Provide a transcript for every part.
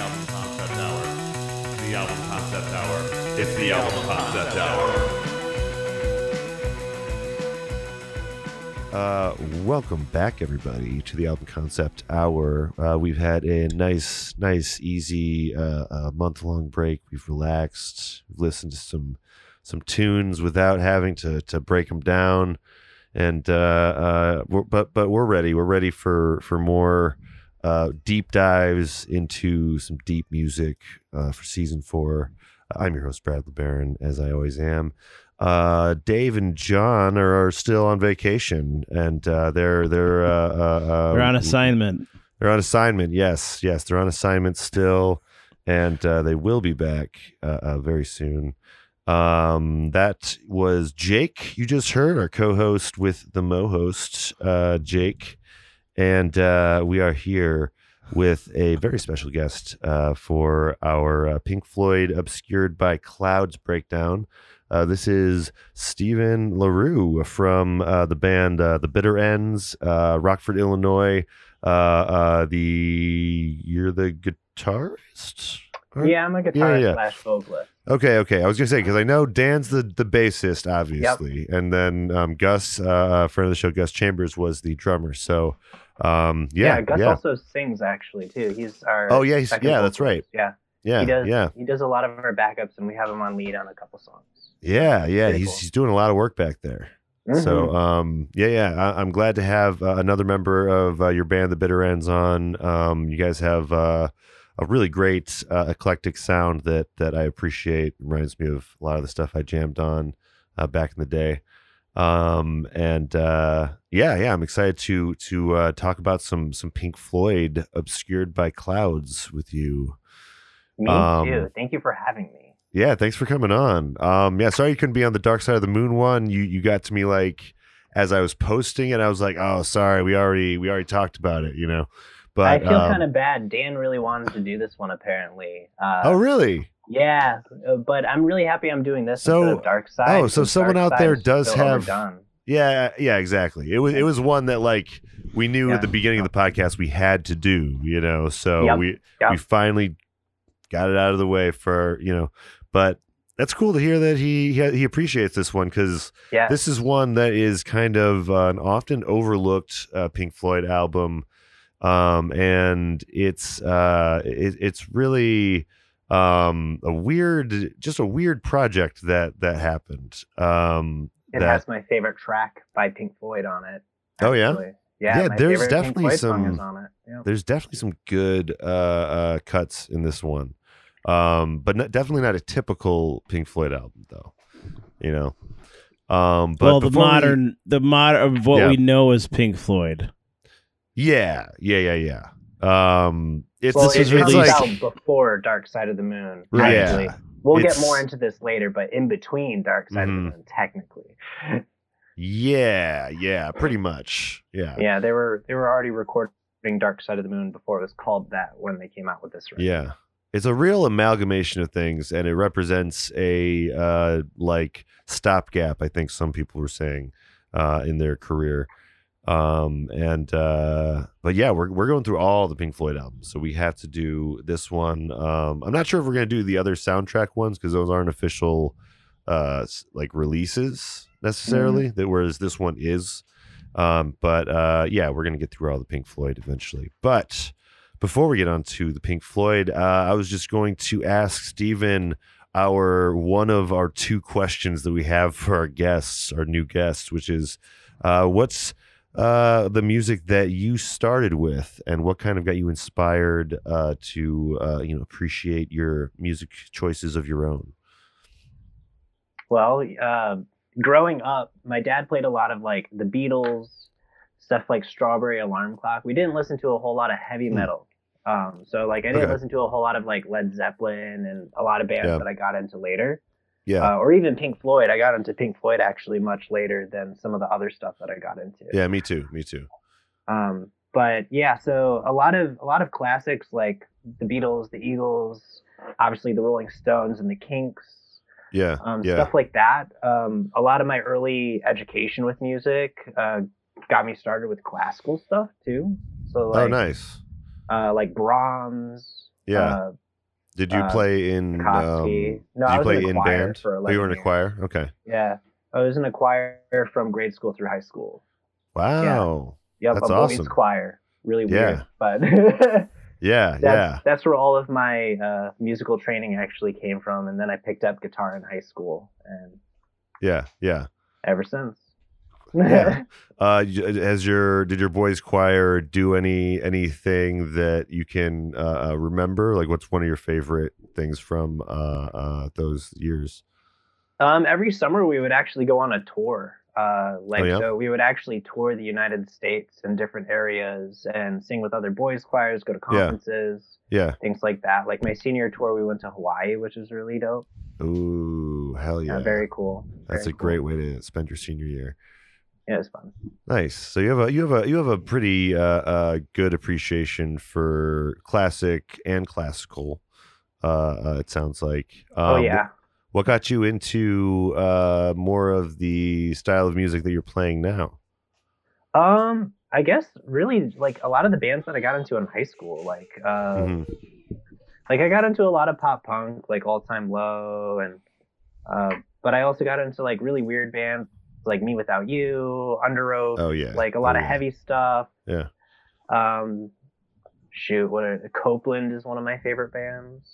album concept hour. The album concept hour. It's the album concept hour. Uh, welcome back, everybody, to the album concept hour. Uh, we've had a nice, nice, easy uh, uh, month-long break. We've relaxed. We've listened to some some tunes without having to to break them down, and uh, uh, but but we're ready. We're ready for for more uh, deep dives into some deep music uh, for season four. I'm your host, Brad LeBaron, as I always am uh, Dave and John are, are, still on vacation, and uh, they're they're uh, uh they're on assignment. They're on assignment. Yes, yes, they're on assignment still, and uh, they will be back uh, very soon. Um, that was Jake. You just heard our co-host with the Mo host, Jake, and we are here with a very special guest for our Pink Floyd obscured by clouds breakdown. Uh, this is Stephen L'Heureux from uh, the band uh, The Bitter Ends, uh, Rockford, Illinois. Uh, uh, the you're the guitarist. Yeah, I'm a guitarist yeah, yeah. slash vocalist. Okay, okay. I was gonna say because I know Dan's the the bassist, obviously, yep. and then um, Gus, uh, friend of the show, Gus Chambers was the drummer. So, um, yeah, yeah. Gus yeah. also sings actually too. He's our oh yeah, yeah, vocalist. that's right. Yeah, yeah, he does. Yeah, he does a lot of our backups, and we have him on lead on a couple songs. Yeah, yeah, he's cool. he's doing a lot of work back there. Mm-hmm. So, um, yeah, yeah, I, am glad to have uh, another member of uh, your band, The Bitter Ends, on. Um, you guys have uh, a really great uh, eclectic sound that that I appreciate. Reminds me of a lot of the stuff I jammed on uh, back in the day. Um, and uh, yeah, yeah, I'm excited to to uh talk about some some Pink Floyd obscured by clouds with you. Me um, too. Thank you for having me. Yeah, thanks for coming on. Um, yeah, sorry you couldn't be on the Dark Side of the Moon one. You you got to me like as I was posting it, I was like, oh, sorry, we already we already talked about it, you know. But I feel um, kind of bad. Dan really wanted to do this one, apparently. Uh, oh, really? Yeah, uh, but I'm really happy I'm doing this so, Dark Side. Oh, so someone out there does have. Overdone. Yeah, yeah, exactly. It was it was one that like we knew yeah. at the beginning of the podcast we had to do, you know. So yep. we yep. we finally got it out of the way for you know but that's cool to hear that he he, he appreciates this one because yeah. this is one that is kind of an often overlooked uh, Pink Floyd album, um, and it's uh, it, it's really um, a weird, just a weird project that that happened. Um, it that, has my favorite track by Pink Floyd on it. Actually. Oh yeah. Yeah, yeah there's definitely some yep. there's definitely some good uh, uh, cuts in this one um, but not, definitely not a typical Pink Floyd album, though. You know. Um, but well, the modern, we, the modern of what yeah. we know as Pink Floyd. Yeah, yeah, yeah, yeah. Um, it's well, this it was released out before Dark Side of the Moon. Actually. Yeah, we'll get more into this later, but in between Dark Side mm-hmm. of the mm-hmm. Moon, technically. Yeah, yeah, pretty much. Yeah, yeah. They were they were already recording Dark Side of the Moon before it was called that when they came out with this. Record. Yeah, it's a real amalgamation of things and it represents a uh, like stopgap i think some people were saying uh, in their career um, and uh, but yeah we're, we're going through all the pink floyd albums. So we have to do this one. Um, i'm not sure if we're going to do the other soundtrack ones because those aren't official uh, like releases necessarily mm-hmm. that whereas this one is. Um, but uh, yeah we're going to get through all the pink floyd eventually. But before we get on to the Pink Floyd, uh, I was just going to ask Stephen our one of our two questions that we have for our guests, our new guests, which is uh, what's uh, the music that you started with, and what kind of got you inspired uh, to uh, you know appreciate your music choices of your own? Well, uh, growing up, my dad played a lot of like the Beatles, stuff like Strawberry Alarm Clock. We didn't listen to a whole lot of heavy hmm. metal. Um, so like I didn't okay. listen to a whole lot of like Led Zeppelin and a lot of bands yeah. that I got into later. Yeah. Uh, or even Pink Floyd. I got into Pink Floyd actually much later than some of the other stuff that I got into. Yeah, me too. Me too. Um, but yeah, so a lot of a lot of classics like the Beatles, the Eagles, obviously the Rolling Stones and the Kinks. Yeah. Um, yeah. Stuff like that. Um, a lot of my early education with music uh, got me started with classical stuff too. So oh, like, oh, nice uh, like Brahms, Yeah. Did you uh, play in? Um, No, I was play in in band? for Oh, you were in 11 a years. choir. Okay. yeah, I was in a choir from grade school through high school. Wow. Yep, That's a boys awesome. choir. Really Yeah. weird, but Yeah. that's yeah. that's where all of my uh, musical training actually came from. And then I picked up guitar in high school, and Yeah. Yeah. ever since. Yeah. Uh, has your did your boys choir do any anything that you can uh, uh, remember? Like, what's one of your favorite things from uh, uh, those years? Um, every summer we would actually go on a tour. Uh, like Oh, yeah? so we would actually tour the United States in different areas and sing with other boys choirs, go to conferences, Yeah. things like that. Like my senior tour, we went to Hawaii, which was really dope. Ooh, hell yeah! Yeah, very cool. That's Very a great way to spend your senior year. Yeah, it was fun. Nice. So you have a you have a you have a pretty uh, uh, good appreciation for classic and classical. Uh, uh, it sounds like. oh Um, yeah. What got you into uh, more of the style of music that you're playing now? Um, I guess really like a lot of the bands that I got into in high school, like uh, Mhm. like I got into a lot of pop punk, like All Time Low, and uh, but I also got into like really weird bands like Me Without You, Underoath, Oh yeah, like a lot Oh, of yeah. heavy stuff. Yeah. Um, shoot, what are, Copeland is one of my favorite bands.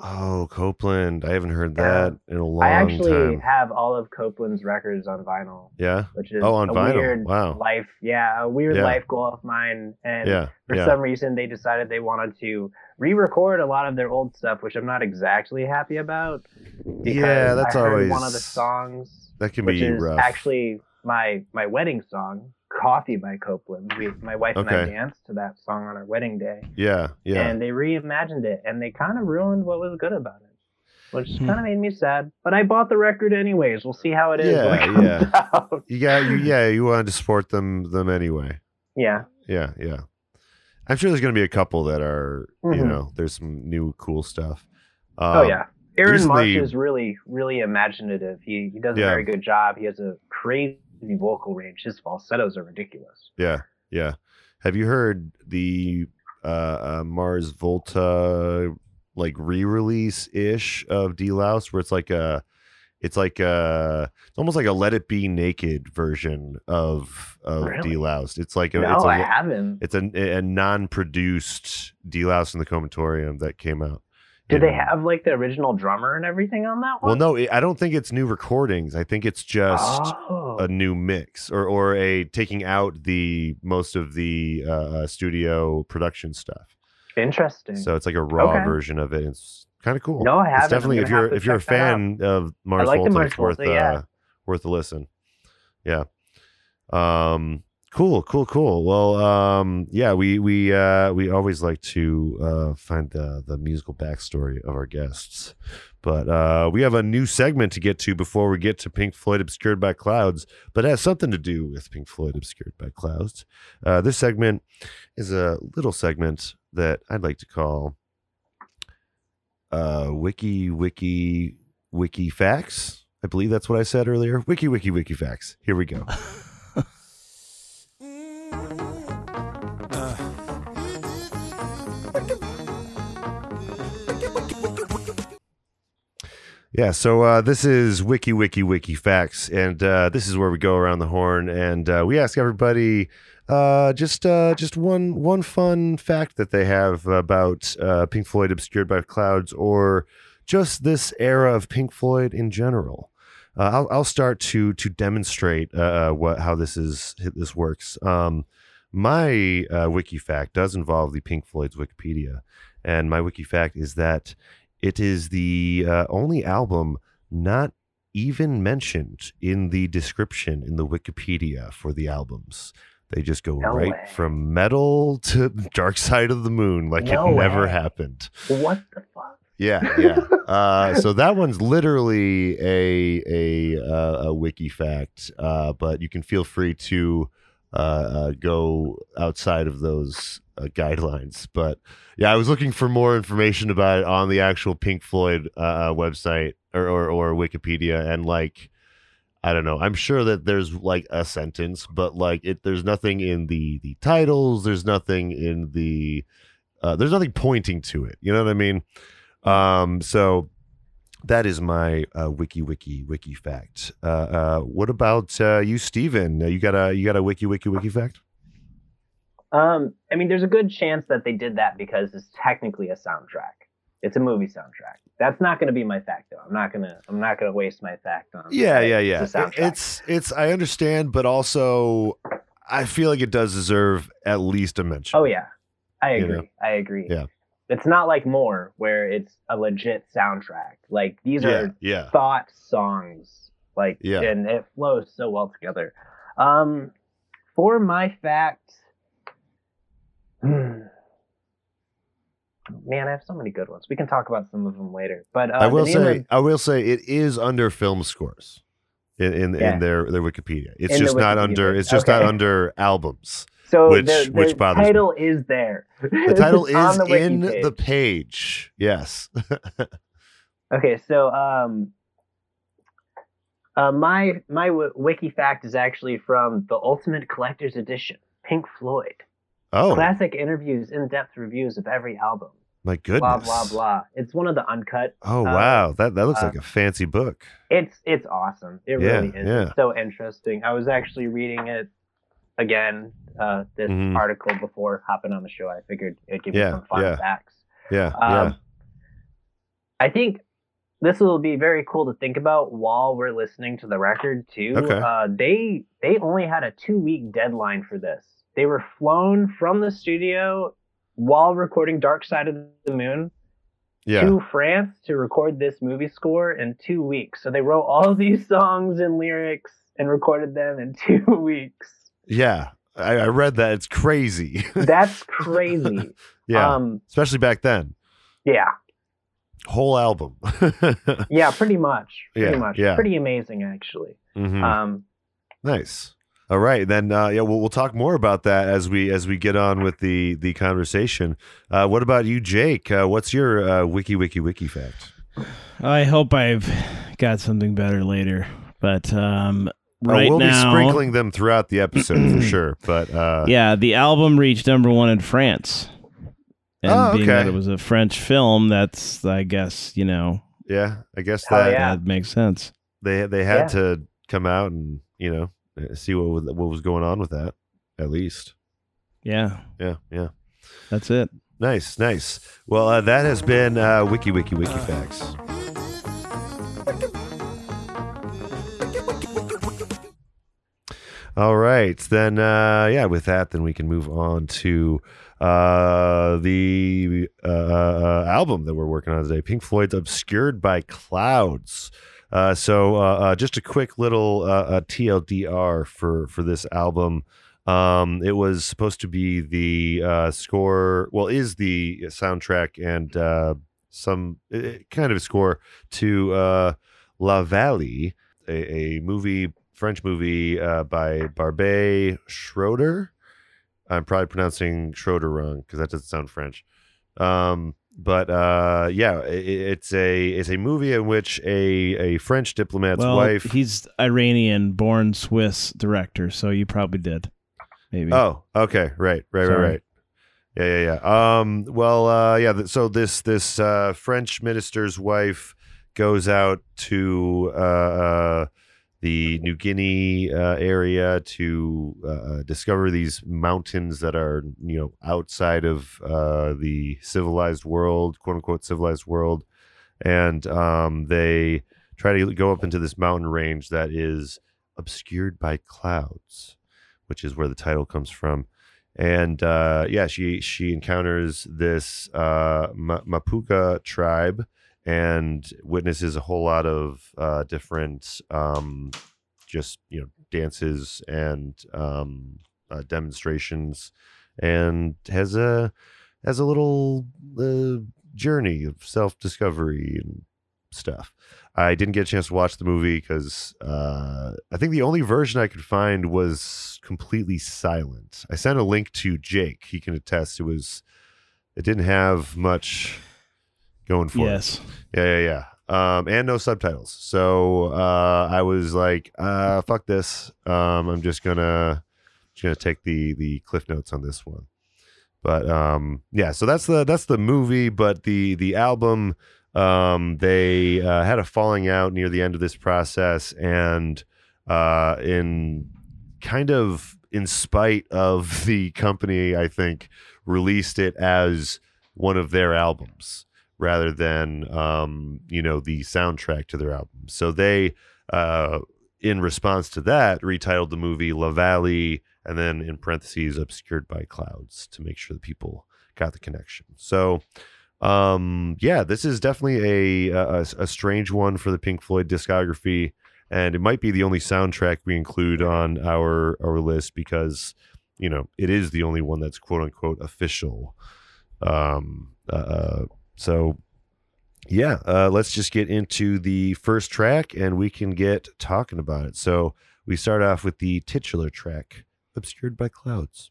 Oh, Copeland. I haven't heard Yeah. that in a long time. I actually time. have all of Copeland's records on vinyl, Yeah. which is Oh, on a vinyl. weird Wow. life. Yeah, a weird Yeah. life goal of mine. And Yeah. for yeah. some reason, they decided they wanted to re-record a lot of their old stuff, which I'm not exactly happy about. Yeah, that's always one of the songs, that can which be is rough. actually my my wedding song, "Coffee" by Copeland. We, my wife and I danced to that song on our wedding day, yeah. Yeah. and they reimagined it, and they kind of ruined what was good about it. Which Hmm. kind of made me sad, but I bought the record anyways. We'll see how it is when it Yeah, yeah. out. you got you. Yeah. You wanted to support them them anyway. Yeah, Yeah. Yeah. I'm sure there's going to be a couple that are you Mhm. know there's some new cool stuff. oh Um, yeah. Aaron Marsh is really, really imaginative. He he does a Yeah. very good job. He has a crazy vocal range. His falsettos are ridiculous. Yeah, yeah. Have you heard the uh, uh, Mars Volta like re-release ish of De-Loused, where it's like a, it's like a, it's almost like a Let It Be Naked version of of Really? De-Loused. It's like a, no, it's a, I haven't. it's a, a non-produced De-Loused in the Comatorium that came out. Did they have like the original drummer and everything on that one? Well, no, it, I don't think it's new recordings. I think it's just Oh, a new mix or or a taking out the most of the uh, studio production stuff. interesting. So it's like a raw Okay. version of it. It's kind of cool. no, I haven't. It's definitely if you're if you're a fan of Mars like the Volta, Mars it's worth Volta, yeah. uh, worth a listen. Yeah. Um. Cool. Cool. Cool. Well. Um. Yeah. We we uh we always like to uh find the the musical backstory of our guests, but uh we have a new segment to get to before we get to Pink Floyd obscured by clouds, but it has something to do with Pink Floyd obscured by clouds. Uh, this segment is a little segment that I'd like to call uh wiki wiki wiki facts i believe that's what i said earlier wiki wiki wiki facts here we go yeah so uh this is wiki wiki wiki facts and uh this is where we go around the horn and uh we ask everybody uh just uh just one one fun fact that they have about uh pink floyd obscured by clouds or just this era of pink floyd in general I'll, I'll start to to demonstrate what how this is this works. Um, my wiki fact does involve the Pink Floyd's Wikipedia, and my wiki fact is that it is the uh, only album not even mentioned in the description in the Wikipedia for the albums. They just go No right way. from Meddle to Dark Side of the Moon, like No it never way. happened. What the fuck? Yeah, yeah. uh, so that one's literally a a, uh, a wiki fact, uh, but you can feel free to uh, uh, go outside of those uh, guidelines. But yeah, I was looking for more information about it on the actual Pink Floyd uh, website or, or or Wikipedia, and like. I don't know. I'm sure that there's like a sentence, but like it, there's nothing in the the titles. There's nothing in the uh, there's nothing pointing to it. You know what I mean? Um, so that is my uh, wiki wiki wiki fact. Uh, uh, what about uh, you, Stephen? Uh, you got a you got a wiki wiki wiki fact? Um, I mean, there's a good chance that they did that because it's technically a soundtrack. It's a movie soundtrack. That's not going to be my fact, though. I'm not gonna. I'm not gonna waste my fact on. Yeah, yeah, yeah. It's, it's it's. I understand, but also I feel like it does deserve at least a mention. Oh yeah, I You agree. know? I agree. Yeah. It's not like more where it's a legit soundtrack. Like these yeah, are yeah. thought songs. Like Yeah. and it flows so well together. Um for my fact. Man, I have so many good ones. We can talk about some of them later. But uh, I will say, I will say, it is under film scores in in, Yeah. in their their Wikipedia. It's In just not under. It's just not under albums. So which- the, the which bothers me. title is there. The title is the in page. the page. Yes. Okay, so um, uh, my my w- wiki fact is actually from the Ultimate Collector's Edition, Pink Floyd. oh Classic interviews, in-depth reviews of every album. my goodness. Blah blah blah. It's one of the uncut. Oh Uh, wow, that that looks uh, like a fancy book. It's it's awesome. It Yeah, really is. yeah. It's so interesting. I was actually reading it again. Uh, this Mhm. article before hopping on the show. I figured it'd give Yeah, me some fun yeah. facts. Yeah, Um, I think this will be very cool to think about while we're listening to the record too. Okay. Uh, they they only had a two week deadline for this. They were flown from the studio while recording Dark Side of the Moon yeah, to France to record this movie score in two weeks. So they wrote all these songs and lyrics and recorded them in two weeks. Yeah. I, I read that. It's crazy. That's crazy. yeah, Um, especially back then. yeah. Whole album. Yeah, pretty much. Pretty Yeah, much. yeah. Pretty amazing actually. Mhm. Um, Nice. All right, then. Uh, yeah, we'll, we'll talk more about that as we as we get on with the the conversation. Uh, what about you, Jake? Uh, what's your uh, wiki wiki wiki fact? I hope I've got something better later. But um, right we'll now, be sprinkling them throughout the episode for sure. But uh, yeah, the album reached number one in France. And Oh, being that it was a French film, that's I guess you know yeah, I guess Oh, that yeah. that makes sense. they they had Yeah. to come out and you know see what was, what was going on with that. At least, Yeah, yeah, yeah. that's it. Nice, nice. Well, uh, that has been uh, wiki wiki wiki facts. All right, then uh, yeah. With that, then we can move on to uh, the uh, album that we're working on today, Pink Floyd's "Obscured by Clouds." Uh, so, uh, uh, just a quick little uh, uh, TLDR for for this album. Um, it was supposed to be the uh, score, well, is the soundtrack and uh, some uh, kind of a score to uh, La Vallée, a, a movie, French movie uh, by Barbet Schroeder. I'm probably pronouncing Schroeder wrong because that doesn't sound French. Um, but uh, yeah, i it's a it's a movie in which a a French diplomat's well, wife. he's Iranian, born Swiss director, so you probably did. Maybe. Oh, okay, right, right, Sorry. right, right. Yeah, yeah, yeah. Um, well, uh, yeah. th- So this this uh, French minister's wife goes out to uh, uh, the New Guinea uh, area to uh, discover these mountains that are you know outside of uh, the civilized world, quote unquote civilized world, and um, they try to go up into this mountain range that is obscured by clouds which is where the title comes from. And uh, yeah, she she encounters this uh, Mapuka tribe and witnesses a whole lot of uh, different, um, just you know, dances and um, uh, demonstrations, and has a has a little uh, journey of self discovery and stuff. I didn't get a chance to watch the movie because uh, I think the only version I could find was completely silent. I sent a link to Jake; he can attest. It was it didn't have much going for it. yes. Yeah, yeah, yeah. Um, and no subtitles. So uh, I was like, uh, "Fuck this! Um, I'm just gonna just gonna take the the cliff notes on this one." But um, yeah, so that's the that's the movie. But the the album, um, they uh, had a falling out near the end of this process, and uh, in kind of in spite of the company, I think released it as one of their albums rather than um, you know the soundtrack to their album. So they, uh, in response to that, retitled the movie La Vallée, and then in parentheses, obscured by clouds to make sure that people got the connection. So. Um, yeah, this is definitely a, a a strange one for the Pink Floyd discography, and it might be the only soundtrack we include on our our list because you know it is the only one that's quote unquote official. Um, uh, so yeah, uh, let's just get into the first track and we can get talking about it. So we start off with the titular track, Obscured by Clouds.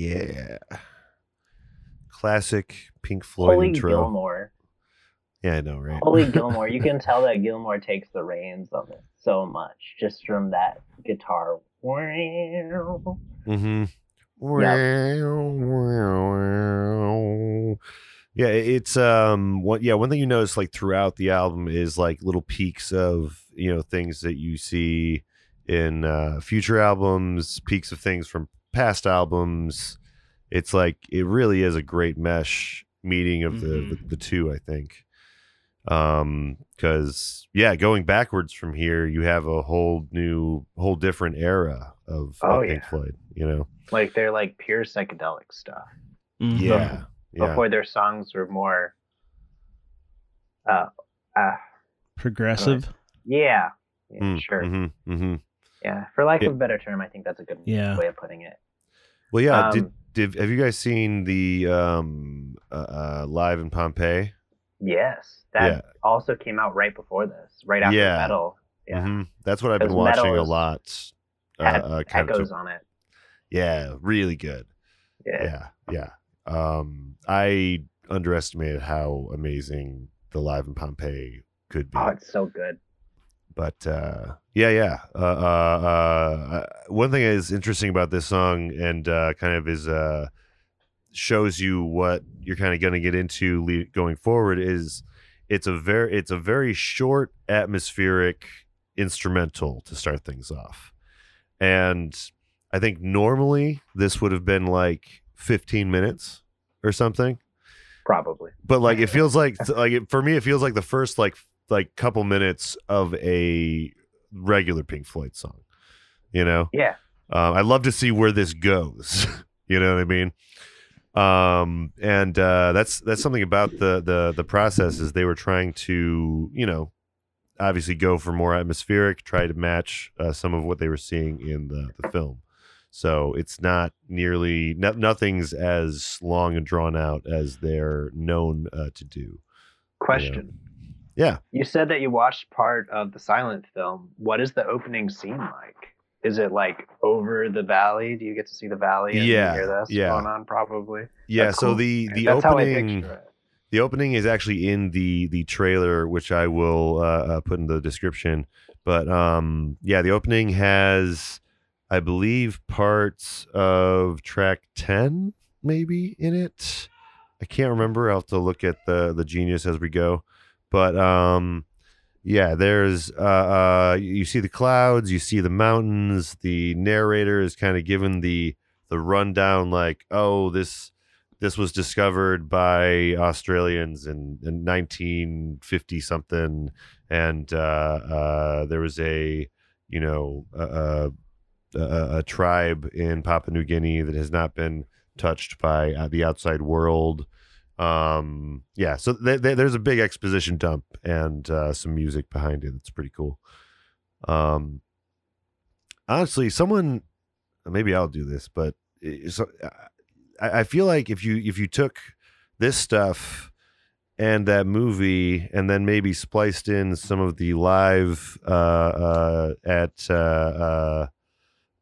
Yeah. Classic Pink Floyd Holy intro. Gilmour. Yeah, I know, right? Holy Gilmour. You can tell that Gilmour takes the reins on it so much just from that guitar. Mm-hmm. Yeah, it's um what yeah, one thing you notice like throughout the album is like little peaks of, you know, things that you see in uh future albums, peaks of things from past albums. It's like it really is a great mesh meeting of the the, the two, I think. Um cuz yeah, going backwards from here, you have a whole new whole different era of, Oh, of Pink yeah. Floyd, you know. Like they're like pure psychedelic stuff. Mhm. Yeah. Yeah. Before their songs were more uh uh Progressive. yeah. Yeah, Mm, sure. mhm, mhm. Yeah. For lack of a better term, I think that's a good Yeah. way of putting it. Well, yeah. Um, did have you guys seen the um uh, uh live in Pompeii? Yes. That Yeah. also came out right before this, right after Yeah. Meddle. Yeah. Mhm. That's what I've been watching a lot. Uh, Had uh, echoes to- on it. yeah, really good. Yeah. Yeah, yeah. Um, I underestimated how amazing the live in Pompeii could be. Oh, it's so good. But uh, yeah, yeah. Uh, uh, uh, one thing is interesting about this song, and uh, kind of is uh, shows you what you're kind of going to get into le- going forward. Is it's a very it's a very short atmospheric instrumental to start things off, and I think normally this would have been like 15 minutes or something Probably. but like it feels like like it, for me it feels like the first like like couple minutes of a regular pink floyd song you know Yeah. um, i'd love to see where this goes you know what i mean um and uh that's that's something about the the the process is they were trying to you know obviously go for more atmospheric try to match uh, some of what they were seeing in the the film so it's not nearly no, nothing's as long and drawn out as they're known uh, to do Question. Yeah. You said that you watched part of the silent film. What is the opening scene like? Is it like over the valley? Do you get to see the valley and Yeah, hear yeah. going on? Probably. yeah That's so cool. the the That's opening the opening is actually in the the trailer which i will uh, uh, put in the description but um yeah the opening has i believe parts of track 10 maybe in it i can't remember i'll have to look at the the genius as we go but um yeah there's uh, uh you see the clouds you see the mountains the narrator is kind of given the the rundown like oh this this was discovered by Australians in, in 1950 something, and uh, uh, there was a you know a, a, a, tribe in Papua New Guinea that has not been touched by uh, the outside world. Um, yeah, so th- th- there's a big exposition dump and uh, some music behind it. That's pretty cool. Um, honestly, someone maybe I'll do this, but so, I, I feel like if you if you took this stuff and that movie, and then maybe spliced in some of the live uh, uh, at uh, uh,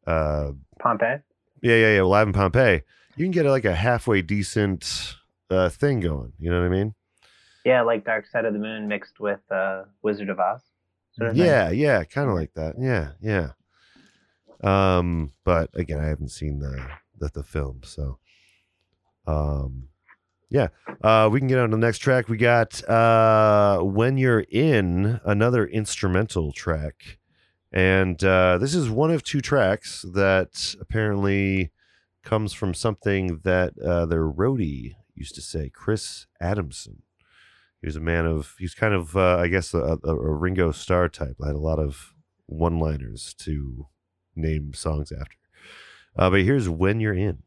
uh, Pompeii. yeah, yeah, yeah, live in Pompeii, you can get like a halfway decent uh, thing going. You know what I mean? Yeah, like Dark Side of the Moon mixed with uh, Wizard of Oz. sort of thing. Yeah, yeah, kind of like that. Yeah, yeah. Um, but again, I haven't seen the the, the film, so um, yeah. Uh, we can get on to the next track. We got uh, when you're in another instrumental track, and uh, this is one of two tracks that apparently comes from something that uh, their roadie used to say, Chris Adamson. He was a man of, he was kind of, uh, I guess, a, a, a Ringo Starr type. I had a lot of one liners to name songs after. Uh, but here's When You're In.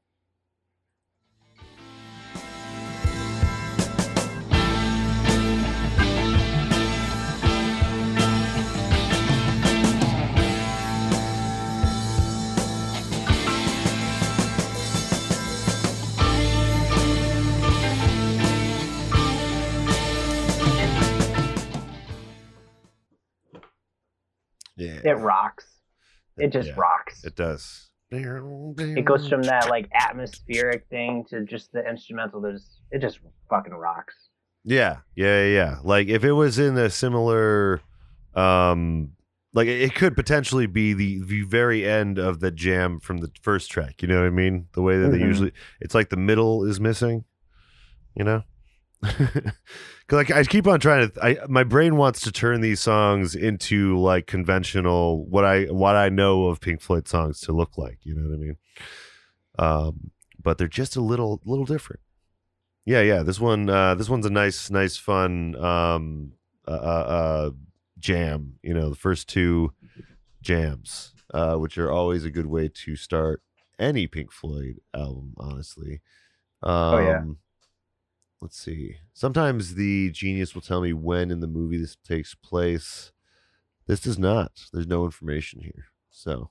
It rocks. It just Yeah, rocks. It does. It goes from that like atmospheric thing to just the instrumental. There's it just fucking rocks. Yeah, yeah, yeah. Like if it was in a similar, um, like it it could potentially be the the very end of the jam from the first track. You know what I mean? The way that they Mhm. usually, it's like the middle is missing. You know, because like I keep on trying to. I my brain wants to turn these songs into like conventional what I what I know of Pink Floyd songs to look like. You know what I mean? Um, but they're just a little little different. Yeah, yeah. This one, uh, this one's a nice, nice, fun um, uh, uh, uh, jam. You know, the first two jams, uh, which are always a good way to start any Pink Floyd album. Honestly. Um, yeah. Let's see. Sometimes the genius will tell me when in the movie this takes place. This does not. There's no information here. So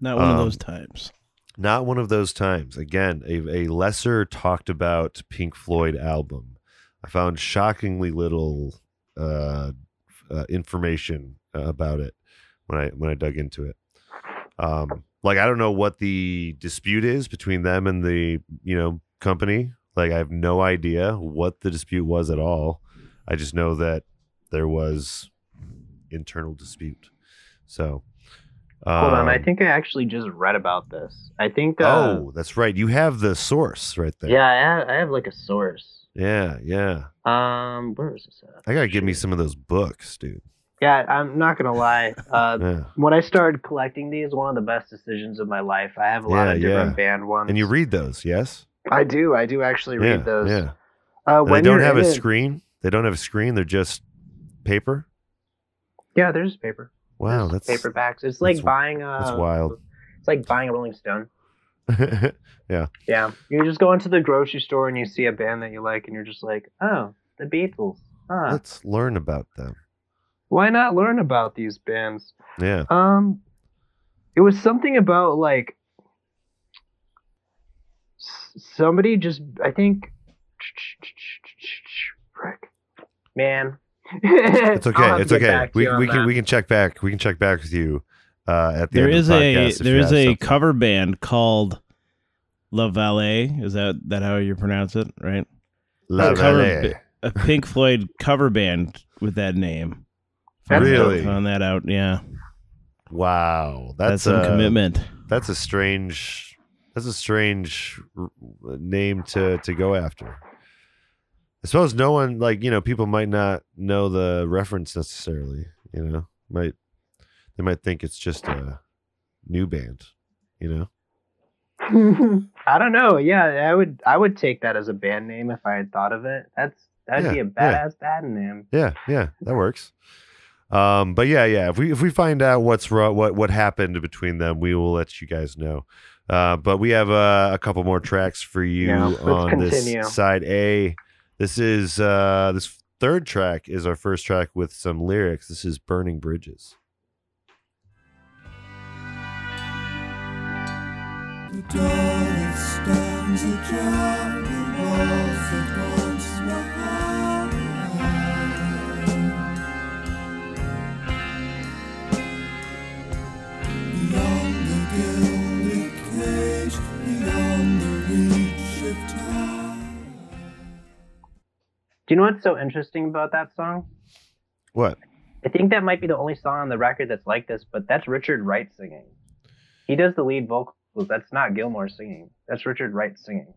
Not one of Um, those times. not one of those times. Again, a, a lesser talked about Pink Floyd album. I found shockingly little uh, uh, information uh, about it when I when I dug into it. Um, like I don't know what the dispute is between them and the you know company. Like I have no idea what the dispute was at all. I just know that there was internal dispute. So. Hold on, I um, think I actually just read about this. I think. Uh, oh, that's right. You have the source right there. yeah, I have, I have like a source. Yeah, yeah. Um, where is this at? I gotta give me some of those books, dude. Yeah, I'm not gonna lie. Uh, Yeah. when I started collecting these, one of the best decisions of my life. I have a lot Yeah, of different yeah. band ones. And you read those, yes? I do. I do actually read yeah, those. Yeah. Uh, they don't have a it- screen. They don't have a screen. They're just paper. Yeah, there's paper. Wow, There's that's paperbacks. It's like that's- buying a. that's wild. It's like buying a Rolling Stone. yeah. Yeah, you just go into the grocery store and you see a band that you like, and you're just like, oh, the Beatles. Huh. Let's learn about them. Why not learn about these bands? Yeah. Um, it was something about like somebody just I think. Frick, man. It's okay. It's okay. We, we can we can check back. We can check back with you uh, at the There end is of the a podcast. if there you is have a something. cover band called La Valet. Is that that how you pronounce it? Right? La a Valet. ba- a Pink Floyd cover band with that name. Found- Really? Found that out. Yeah, Wow, that's, that's, some a, commitment. That's a strange. That's a strange name to to go after. I suppose no one like you know people might not know the reference necessarily. You know, might they might think it's just a new band. You know, I don't know. Yeah, I would I would take that as a band name if I had thought of it. That's that'd be Yeah, a yeah. badass band name. yeah, yeah, that works. Um, but yeah, yeah. If we if we find out what's what what happened between them, we will let you guys know. Uh, but we have uh, a couple more tracks for you Yeah, let's on continue. this side A. This is uh, this third track is our first track with some lyrics. This is "Burning Bridges." The door that stands ajar, the walls that Do you know what's so interesting about that song? What? I think that might be the only song on the record that's like this, but that's Richard Wright singing. He does the lead vocals. That's not Gilmour singing. That's Richard Wright singing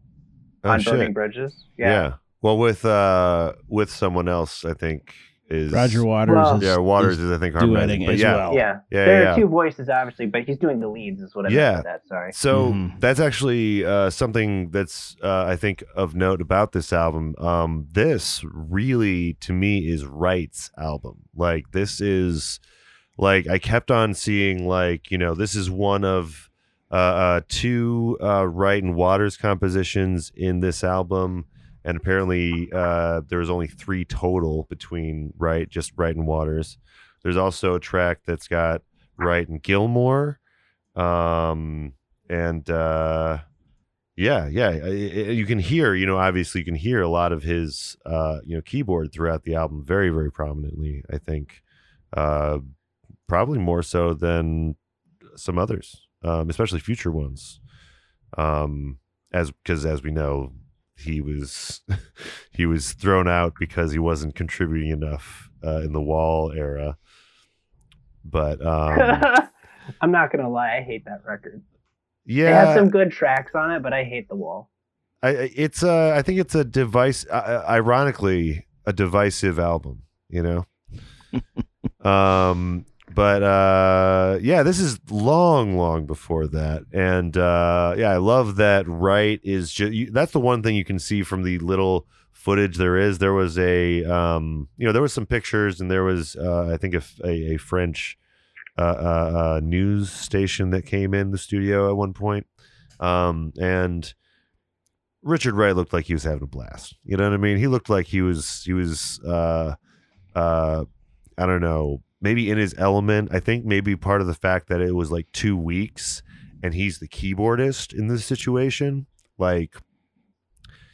Oh, on shit. Burning Bridges. Yeah. Yeah. Well, with uh with someone else, I think is Roger Waters. Well- is, Yeah, Waters is is, I think harmonic, but yeah. well. Yeah. Yeah, there yeah. are two voices, obviously, but he's doing the leads, is what I Yeah. meant by that. Sorry. So Mhm. that's actually uh, something that's uh, I think of note about this album. Um, this really, to me, is Wright's album. Like this is like I kept on seeing like you know this is one of uh, uh, two uh, Wright and Waters compositions in this album, and apparently uh, there was only three total between Wright, just Wright and Waters. There's also a track that's got Wright and Gilmour um and uh yeah yeah you can hear you know obviously you can hear a lot of his uh you know keyboard throughout the album very very prominently i think uh probably more so than some others um especially future ones um as because as we know he was he was thrown out because he wasn't contributing enough uh, in the wall era but um I'm not gonna lie, I hate that record. yeah It has some good tracks on it, but I hate the wall. I, I- it's uh, I think it's a device. Uh, ironically, a divisive album. You know. um, but uh, yeah, this is long, long before that, and uh, yeah, I love that. Right is just you, that's the one thing you can see from the little footage there is. There was a um, you know, there was some pictures, and there was uh, I think a, French uh, uh, uh, news station that came in the studio at one point, um, and. Richard Wright looked like he was having a blast. You know what I mean? He looked like he was he was I don't know, maybe in his element. I think maybe part of the fact that it was like 2 weeks and he's the keyboardist in this situation, like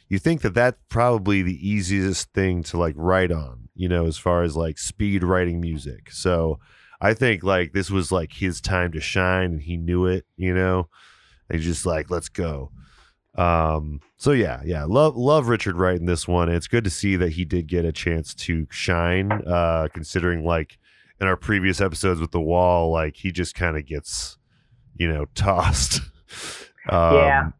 you think that that's probably the easiest thing to like write on, you know, as far as like speed writing music. So I think like this was like his time to shine and he knew it, you know. They just like, let's go. Um, so yeah, yeah, love love Richard Wright in this one. It's good to see that he did get a chance to shine, uh, considering like in our previous episodes with the wall, like he just kind of gets, you know, tossed. um, Yeah.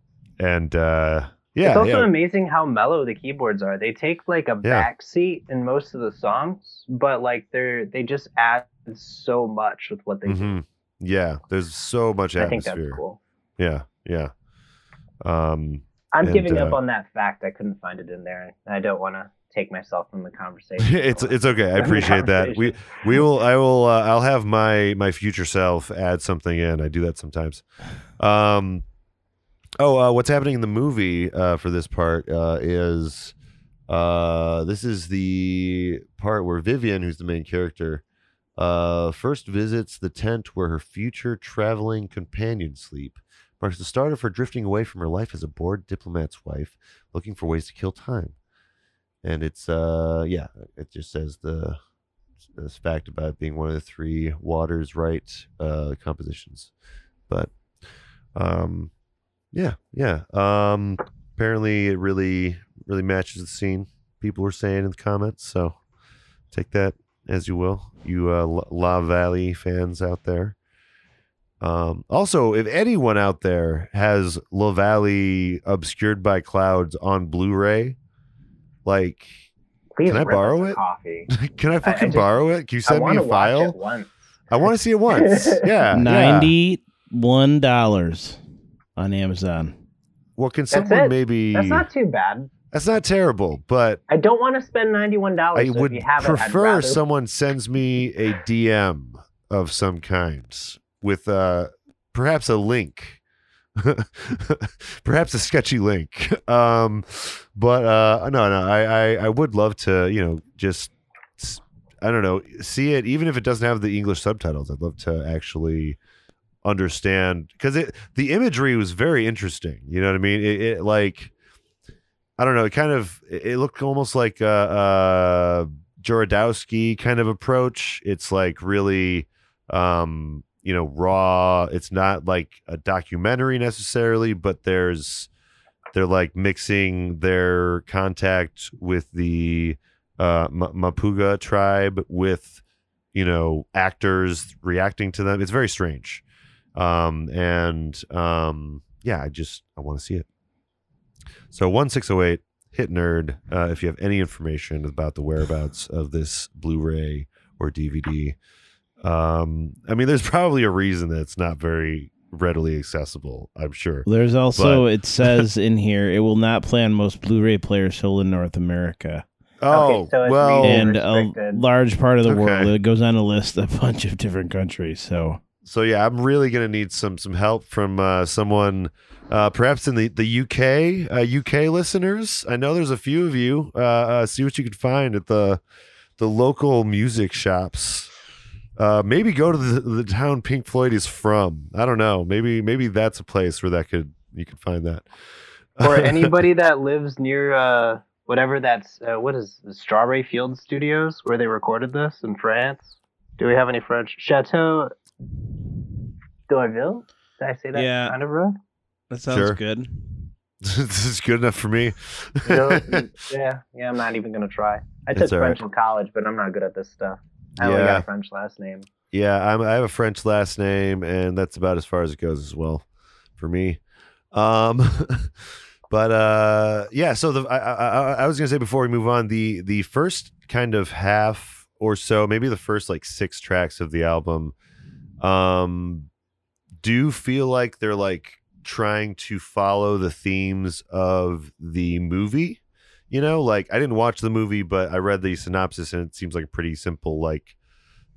And uh yeah, it's also yeah. amazing how mellow the keyboards are. They take like a Yeah. back seat in most of the songs, but like they're they just add so much with what they do. Mhm. Yeah, there's so much I think atmosphere. that's cool. Yeah, yeah. Um I'm And, giving up uh, on that fact. I couldn't find it in there. I don't want to take myself from the conversation. it's it's okay. I appreciate that. We we will I will uh, I'll have my my future self add something in. I do that sometimes. Um oh, uh, what's happening in the movie uh, for this part uh, is uh, this is the part where Vivian, who's the main character, uh, first visits the tent where her future traveling companions sleep. Marks the start of her drifting away from her life as a bored diplomat's wife, looking for ways to kill time. And it's uh yeah, it just says the this fact about being one of the three Waters Wright uh, compositions. But um, yeah, yeah. Um, apparently, it really, really matches the scene. People were saying in the comments. So take that as you will, you uh, La- La Vallée fans out there. Um, also, if anyone out there has La Vallée obscured by clouds on Blu-ray, like, Please Can I borrow it? Coffee. can I fucking just- borrow it? Can you I send me a to watch file? it once. I want to see it once. Yeah, yeah. Ninety-one dollars on Amazon. Well, can That's someone it. maybe? That's not too bad. That's not terrible, but I don't want to spend ninety-one dollars. I so would if you have it, prefer rather- someone sends me a DM of some kind with uh perhaps a link. perhaps a sketchy link. Um but uh no no I, I I would love to, you know, just I don't know, see it even if it doesn't have the English subtitles. I'd love to actually understand because it the imagery was very interesting. You know what I mean? It, it like I don't know. It kind of it it looked almost like a, a Jorodowski kind of approach. It's like really, um, you know, raw. It's not like a documentary necessarily, but there's they're like mixing their contact with the uh, M- Mapuga tribe with you know actors reacting to them. It's very strange, um, and um, yeah, I just I want to see it. So one six zero eight hit nerd. Uh, if you have any information about the whereabouts of this Blu-ray or DVD, um, I mean, there's probably a reason that it's not very readily accessible. I'm sure. There's also it says in here it will not play on most Blu-ray players sold in North America, Oh so well, region and a large part of the Okay. world. It goes on to list a bunch of different countries. So so yeah, I'm really gonna need some some help from uh, someone, uh, perhaps in the the UK uh, UK listeners. I know there's a few of you. Uh, uh, see what you can find at the the local music shops. Uh, maybe go to the, the town Pink Floyd is from. I don't know. Maybe maybe that's a place where that could you could find that. or anybody that lives near uh whatever that's uh, what is the Strawberry Field Studios where they recorded this in France. Do we have any French Chateau d'Orville? Did I say that Yeah. kind of wrong? that sounds Sure. good. this is good enough for me. No, yeah, yeah. I'm not even gonna try. I took It's all right. French in college, but I'm not good at this stuff. I only Yeah. got a French last name. Yeah, I'm, I have a French last name, and that's about as far as it goes as well for me. Um, but uh, yeah. So the I, I, I- I was gonna say before we move on, the the first kind of half or so, maybe the first like six tracks of the album, um, do feel like they're like trying to follow the themes of the movie. You know, like I didn't watch the movie, but I read the synopsis, and it seems like a pretty simple like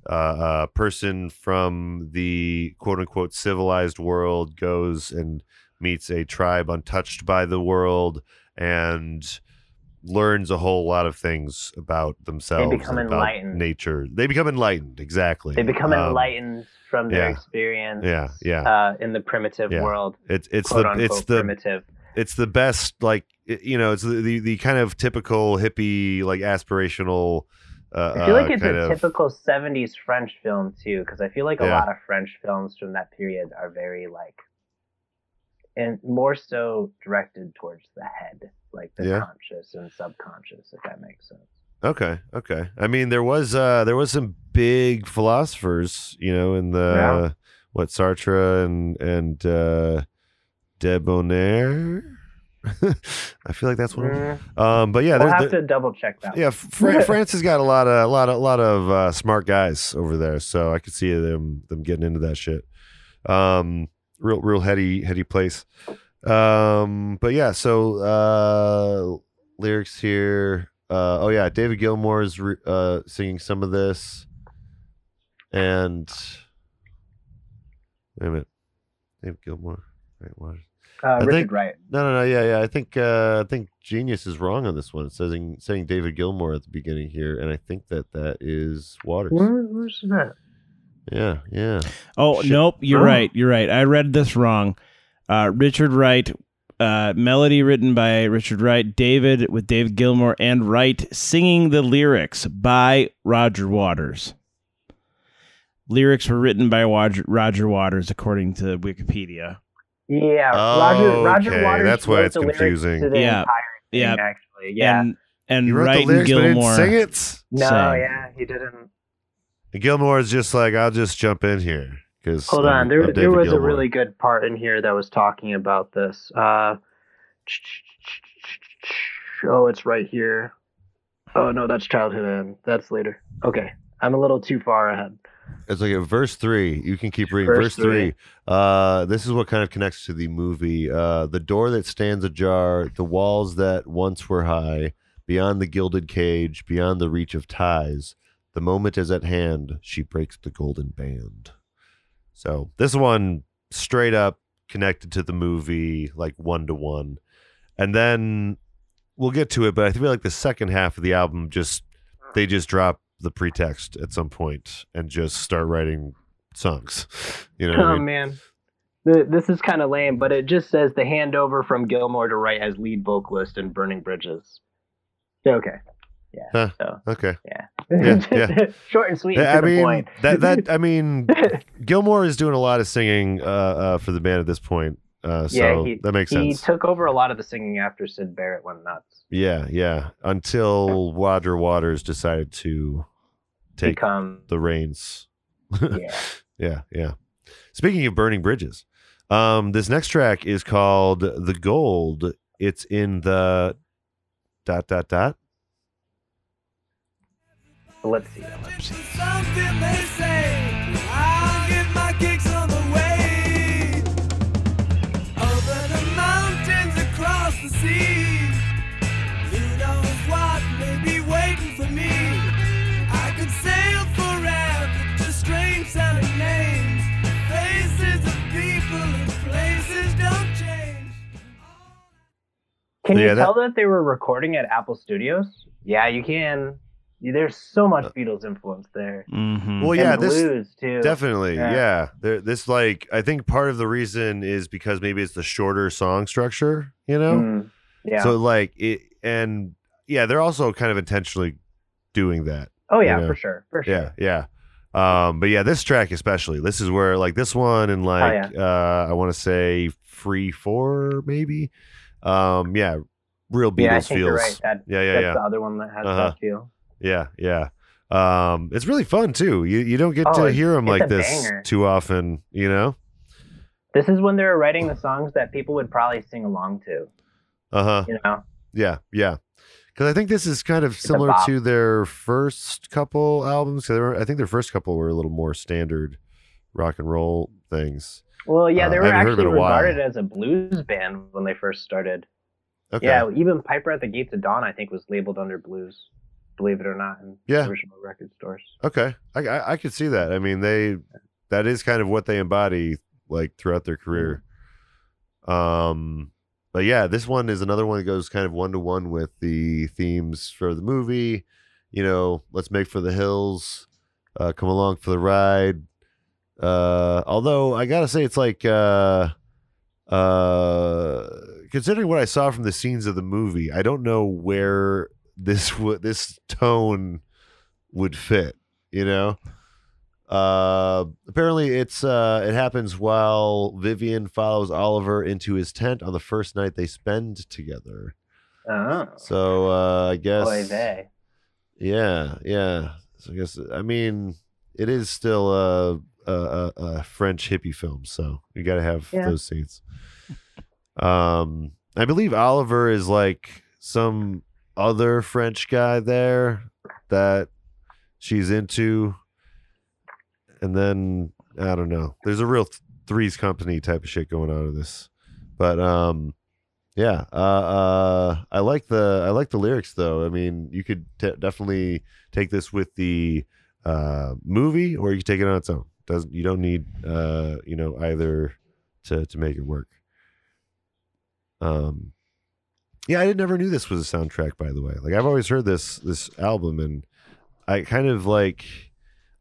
uh, uh, person from the quote unquote civilized world goes and meets a tribe untouched by the world and learns a whole lot of things about themselves. become about enlightened. Nature. They become enlightened. Exactly. They become Um, enlightened from their yeah. experience. Yeah, yeah. Uh, in the primitive Yeah. world, It's it's the it's the primitive. it's the best like it- you know it's the, the the kind of typical hippie like aspirational. Uh, I feel like uh, it's a of, typical '70s French film too, because I feel like a Yeah. lot of French films from that period are very like, and more so directed towards the head, like the Yeah. conscious and subconscious, if that makes sense. Okay, okay. I mean, there was uh there was some big philosophers, you know, in the Yeah. what Sartre and and uh Debonair. I feel like that's them. Mm, Um, but yeah, we'll have to double check that. yeah, Fran- France has got a lot of a lot of a lot of uh, smart guys over there, so I could see them them getting into that shit. Um, real real heady heady place. Um, but yeah, so uh, lyrics here. Uh, oh yeah, David Gilmour is re- uh, singing some of this, and wait a minute, David Gilmour. Wait, what? Uh, Richard think- Wright. No, no, no. Yeah, yeah. I think uh, I think Genius is wrong on this one. It's saying saying David Gilmour at the beginning here, and I think that that is Waters. Where, where's that? Yeah, yeah. Oh Shit. nope, you're Oh. right. You're right. I read this wrong. Uh, Richard Wright, uh, melody written by Richard Wright, David with David Gilmour and Wright singing the lyrics by Roger Waters. Lyrics were written by Roger, Roger Waters, according to Wikipedia. Yeah, Oh, Roger. Roger okay, Waters. that's why wrote it's the lyrics confusing. To the Yeah, entire thing, yeah. actually, yeah. And and You wrote Wright the lyrics, and but Gilmour. didn't sing it. no, sang. yeah, he didn't. And Gilmour is just like, I'll just jump in here because Hold on, there there was a really good part in here that was talking about this. Uh, oh, it's right here. Oh no, that's childhood end. That's later. Okay, I'm a little too far ahead. It's like at verse three. You can keep reading. Verse Verse, three. Uh, this is what kind of connects to the movie. Uh, the door that stands ajar, the walls that once were high, beyond the gilded cage, beyond the reach of ties. The moment is at hand. She breaks the golden band. So this one straight up connected to the movie, like one to one, and then we'll get to it. But I feel like the second half of the album just they just drop the pretext at some point and just start writing songs. You know, what I Oh mean? man, the, this is kind of lame, but it just says the handover from Gilmour to Wright as lead vocalist in Burning Bridges. Okay. Yeah. Huh. So okay. yeah. Yeah, yeah. Short and sweet. Yeah, and I mean point. that that I mean Gilmour is doing a lot of singing uh, uh, for the band at this point. Uh, so yeah, he, that makes sense. he took over a lot of the singing after Syd Barrett went nuts. yeah, yeah. Until Roger Waters decided to take Become the reins. yeah. Yeah, yeah. Speaking of burning bridges, um, this next track is called "The Gold." It's in the dot dot dot. Let's see. Let's see. Can Yeah, you that- tell that they were recording at Apple Studios? Yeah, you can. There's so much Beatles influence there. Mm-hmm. Well, yeah, and this blues too. definitely, Yeah. yeah. There, this like I think part of the reason is because maybe it's the shorter song structure, you know. Mm, yeah. So like it, and yeah, they're also kind of intentionally doing that. oh yeah, you know. for sure, for sure. Yeah, yeah. Um, but yeah, this track especially. This is where like this one and like uh I want to say Free Four maybe. Um, yeah, real Beatles Yeah, I think feels. you're right. That, Yeah, yeah, that's yeah, the other one that has Uh-huh. that feel. yeah, yeah. Um, it's really fun too. You you don't get Oh, to hear them like this banger. too often, you know. This is when they were writing the songs that people would probably sing along to. Uh huh. You know? Yeah, yeah. Because I think this is kind of similar to their first couple albums. were, I think their first couple were a little more standard rock and roll things. Well, yeah, Uh, they I were haven't heard of it actually in a while. regarded as a blues band when they first started. Okay. Yeah, even Piper at the Gates of Dawn, I think, was labeled under blues. Believe it or not, in Yeah. original record stores. Okay. I, I I could see that. I mean, they that is kind of what they embody like throughout their career. Um but yeah, this one is another one that goes kind of one to one with the themes for the movie. You know, let's make for the hills, uh, come along for the ride. Uh, although I gotta say, it's like uh, uh, considering what I saw from the scenes of the movie, I don't know where this this tone would fit. You know, uh, apparently it's uh, it happens while Vivian follows Oliver into his tent on the first night they spend together. Oh, So uh, I guess boy, they. yeah, yeah. So I guess I mean it is still a French hippie film, so you got to have Yeah. those scenes. Um, I believe Oliver is like some other French guy there that she's into, and then I don't know. There's a real th- Three's Company type of shit going on in this, but um, yeah. Uh, uh, I like the I like the lyrics though. I mean, you could t- definitely take this with the uh movie, or you could take it on its own. Doesn't you don't need uh you know either to to make it work. Um, yeah, I never knew this was a soundtrack. By the way, like I've always heard this this album, and I kind of like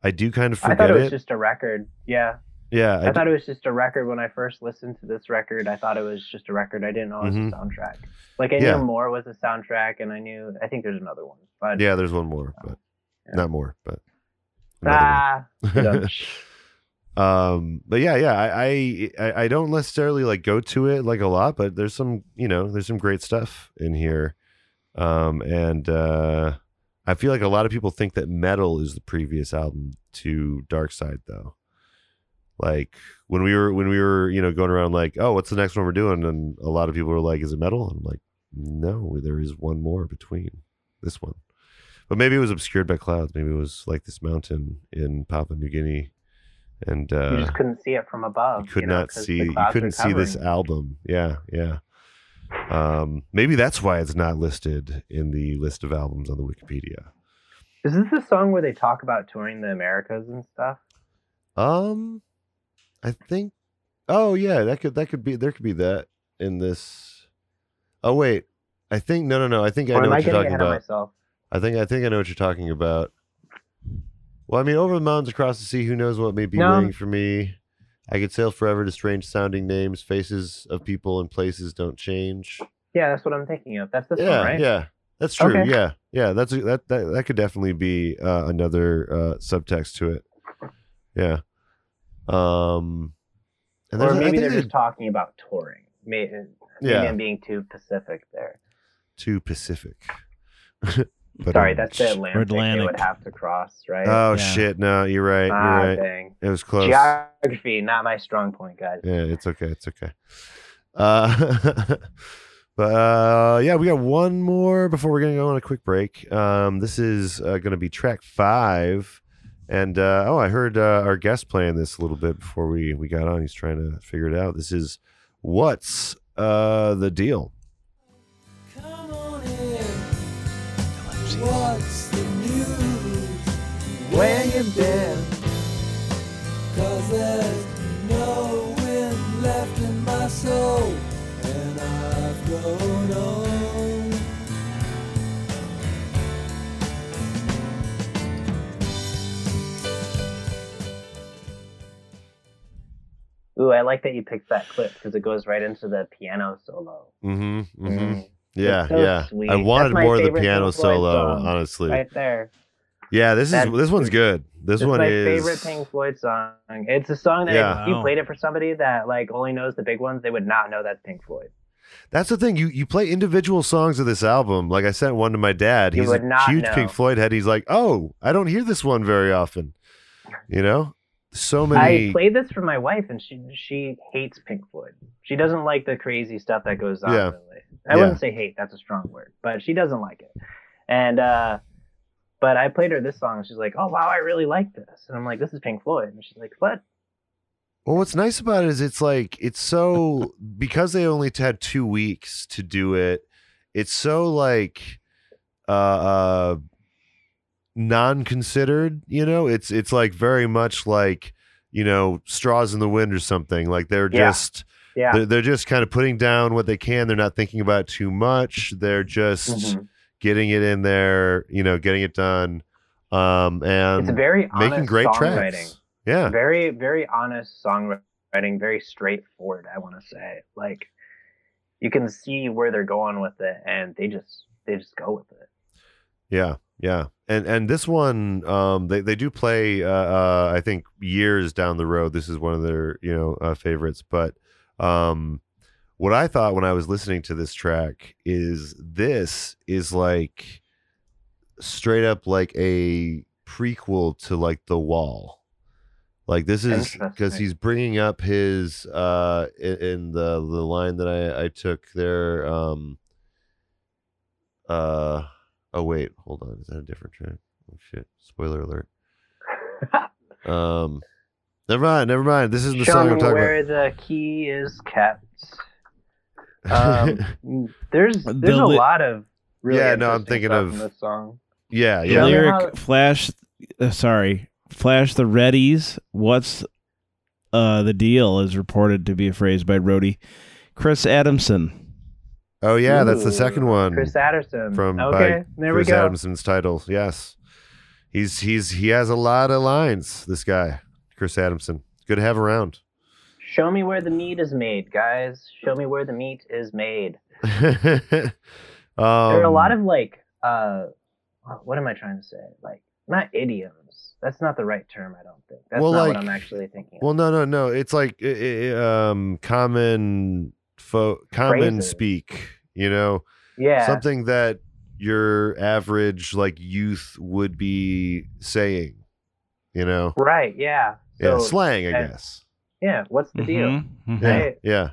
I do kind of I forget thought it was it. just a record. Yeah, yeah, I, I, thought it was just a record when I first listened to this record. I thought it was just a record. I didn't know it was Mhm. a soundtrack. Like I Yeah. knew more was a soundtrack, and I knew I think there's another one, but yeah. There's one more, but Yeah. not more, but ah, um but yeah yeah I, I i don't necessarily like go to it like a lot but there's some you know there's some great stuff in here. Um and uh i feel like a lot of people think that Meddle is the previous album to dark side though. Like when we were when we were you know going around like oh what's the next one we're doing? and a lot of people were like is it Meddle? And i'm like no there is one more between this one. But maybe it was obscured by clouds. Maybe it was like this mountain in papua new guinea and uh you just couldn't see it from above. you could know, not see you couldn't see this album. Yeah yeah. Um maybe that's why it's not listed in the list of albums on the wikipedia. Is this the song where they talk about touring the Americas and stuff? um i think oh yeah that could that could be there could be that in this oh wait i think no no no i think i know am I what you're talking about. i think i think i know what you're talking about well i mean over the mountains across the sea who knows what may be No. waiting for me i could sail forever to strange sounding names faces of people and places don't change Yeah, that's what I'm thinking of. That's this yeah, one, right? yeah, that's true. Okay. Yeah, yeah, that's a, that that that could definitely be uh, another uh, subtext to it. Yeah, um, And or maybe they're they- just talking about touring. Maybe, maybe Yeah. I'm being too Pacific there. Too Pacific. But, Sorry, um, that's the Atlantic, they Atlantic. would have to cross, right? Oh Yeah. shit! No, you're right. You're ah, right. dang. It was close. Geography, not my strong point, guys. Yeah, it's okay. It's okay. Uh, but uh, yeah, we got one more before we're gonna go on a quick break. Um, this is uh, gonna be track five, and uh, oh, I heard uh, our guest playing this a little bit before we we got on. He's trying to figure it out. This is what's uh the deal. What's the news? Where you been? Cause there's no wind left in my soul. And I've grown old. Ooh, I like that you picked that clip because it goes right into the piano solo. Mm-hmm. mm-hmm. Mm, Yeah, so yeah. sweet. I wanted more of the piano Pink solo, honestly. right there. Yeah, this is this one's good. This It's one my is favorite Pink Floyd song. It's a song that Yeah. if you played it for somebody that like only knows the big ones, they would not know that's Pink Floyd. That's the thing. You you play individual songs of this album. Like I sent one to my dad. He's would a huge know. Pink Floyd head. He's like, oh, I don't hear this one very often. You know, so many. I many. played this for my wife, and she she hates Pink Floyd. She doesn't like the crazy stuff that goes on. Yeah. I Yeah. wouldn't say hate. That's a strong word, but she doesn't like it. And uh, but I played her this song, and she's like, "Oh wow, I really like this." And I'm like, "This is Pink Floyd," and she's like, "What?" Well, what's nice about it is it's like it's so because they only had two weeks to do it. It's so like uh, uh non-considered. You know, it's it's like very much like you know straws in the wind or something. Like they're Yeah. just. Yeah. They're, they're just kind of putting down what they can. They're not thinking about it too much. They're just Mhm. getting it in there, you know, getting it done, um, and It's very honest making great songwriting. tracks. Yeah, Very very honest songwriting. Very straightforward. I want to say like you can see where they're going with it, and they just they just go with it. yeah, yeah. And and this one, um, they they do play. Uh, uh, I think years down the road, this is one of their you know uh, favorites. But um, what I thought when I was listening to this track is this is like straight up like a prequel to like The Wall. Like this is because he's bringing up his uh in, in the the line that I I took there um uh oh wait hold on is that a different track? Oh shit spoiler alert. Um never mind never mind this isn't the Show song me I'm talking about. where the key is kept. Um, there's The there's a li- lot of really Yeah, no, I'm thinking of- in this song. yeah yeah Show me lyric how- flash uh, sorry flash the readies what's uh the deal is reported to be a phrase by Rhodey Chris Adamson oh yeah that's the second one Chris Adamson from okay, by there Chris we go. Adamson's title. yes he's he's he has a lot of lines this guy Chris Adamson good to have around Show me where the meat is made, guys. Show me where the meat is made. um, there are a lot of like, uh, what am I trying to say? Like, not idioms. That's not the right term. I don't think. That's Well, not like- what I'm actually thinking. of. Well, no, no, no. It's like um, common fo- common Phrases. speak. You know, yeah, something that your average like youth would be saying. You know, right. Yeah. Yeah, So, slang, I uh, guess. yeah. What's the deal? Mhm, mhm. Yeah, Right. yeah.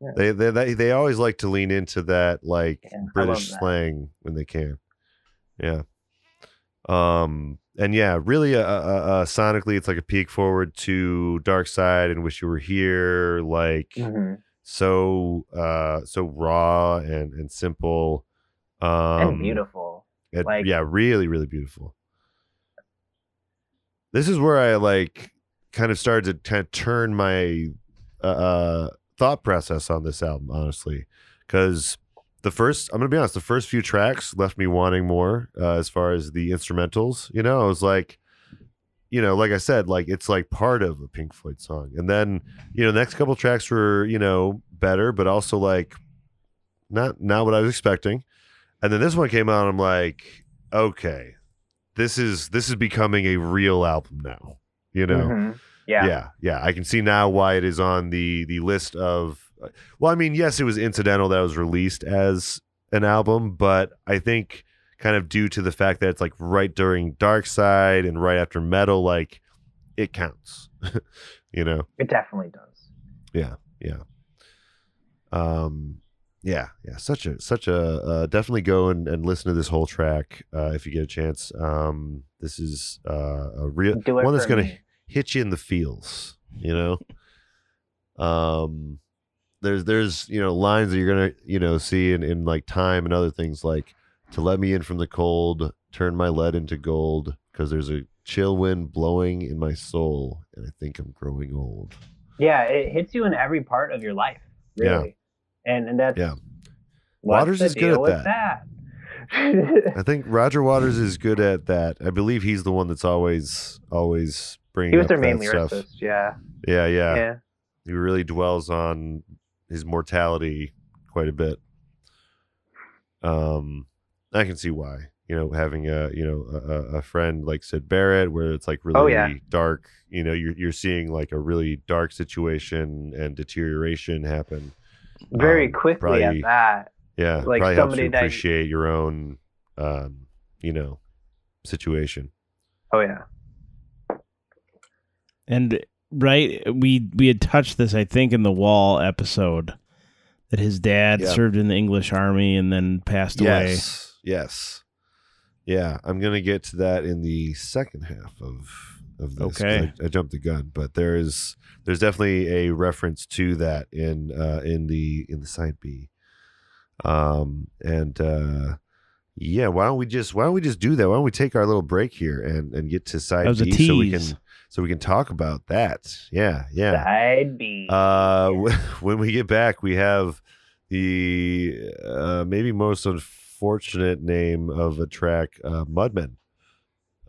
Yeah. They, they they they always like to lean into that like Yeah, British that. slang when they can. Yeah. Um and yeah, really uh, uh, uh sonically it's like a peek forward to Dark Side and Wish You Were Here like Mhm. so uh so raw and and simple um and beautiful. and- like- yeah, really really beautiful. This is where I like kind of started to kind of turn my uh, uh thought process on this album honestly. Because the first i'm gonna be honest the first few tracks left me wanting more uh, as far as the instrumentals you know? I was like you know like i said like it's like part of a pink floyd song. And then you know the next couple tracks were you know better but also like not not what i was expecting. And then this one came out i'm like okay this is this is becoming a real album now you know Mhm. Yeah. yeah, yeah. I can see now why it is on the the list of. Well, I mean, yes, it was incidental that it was released as an album, but I think kind of due to the fact that it's like right during Dark Side and right after Meddle, like it counts. you know. It definitely does. Yeah, yeah. Um, yeah, yeah. Such a such a uh, definitely go and, and listen to this whole track uh, if you get a chance. Um, this is uh, a real one that's gonna me. Hit you in the feels. You know. um, there's there's you know lines that you're gonna you know see in in like time and other things like to let me in from the cold, turn my lead into gold because there's a chill wind blowing in my soul and I think I'm growing old. Yeah, it hits you in every part of your life, Yeah. really. And and that's Yeah. Waters is good at with that. I think Roger Waters is good at that. I believe he's the one that's always always bringing. he was their main that stuff. lyricist. Yeah. Yeah, yeah, yeah. He really dwells on his mortality quite a bit. Um, I can see why. You know, having a you know a, a- friend like Syd Barrett, where it's like really Oh, yeah. dark. You know, you're you're seeing like a really dark situation and deterioration happen. Very Um, quickly probably- at that. Yeah, Like probably helps you somebody that- appreciate your own, um, you know, situation. Oh yeah. And right, we we had touched this, I think, in the Wall episode that his dad Yeah. served in the English Army and then passed away. Yes, yes, yeah. I'm gonna get to that in the second half of of this. Okay. I, I jumped the gun, but there is there's definitely a reference to that in uh, in the in the side B. Um and uh yeah, why don't we just why don't we just do that? Why don't we take our little break here and and get to side That was a B so we can so we can talk about that. Yeah, yeah. Side B. Uh, when we get back, we have the uh, maybe most unfortunate name of a track, uh, Mudmen.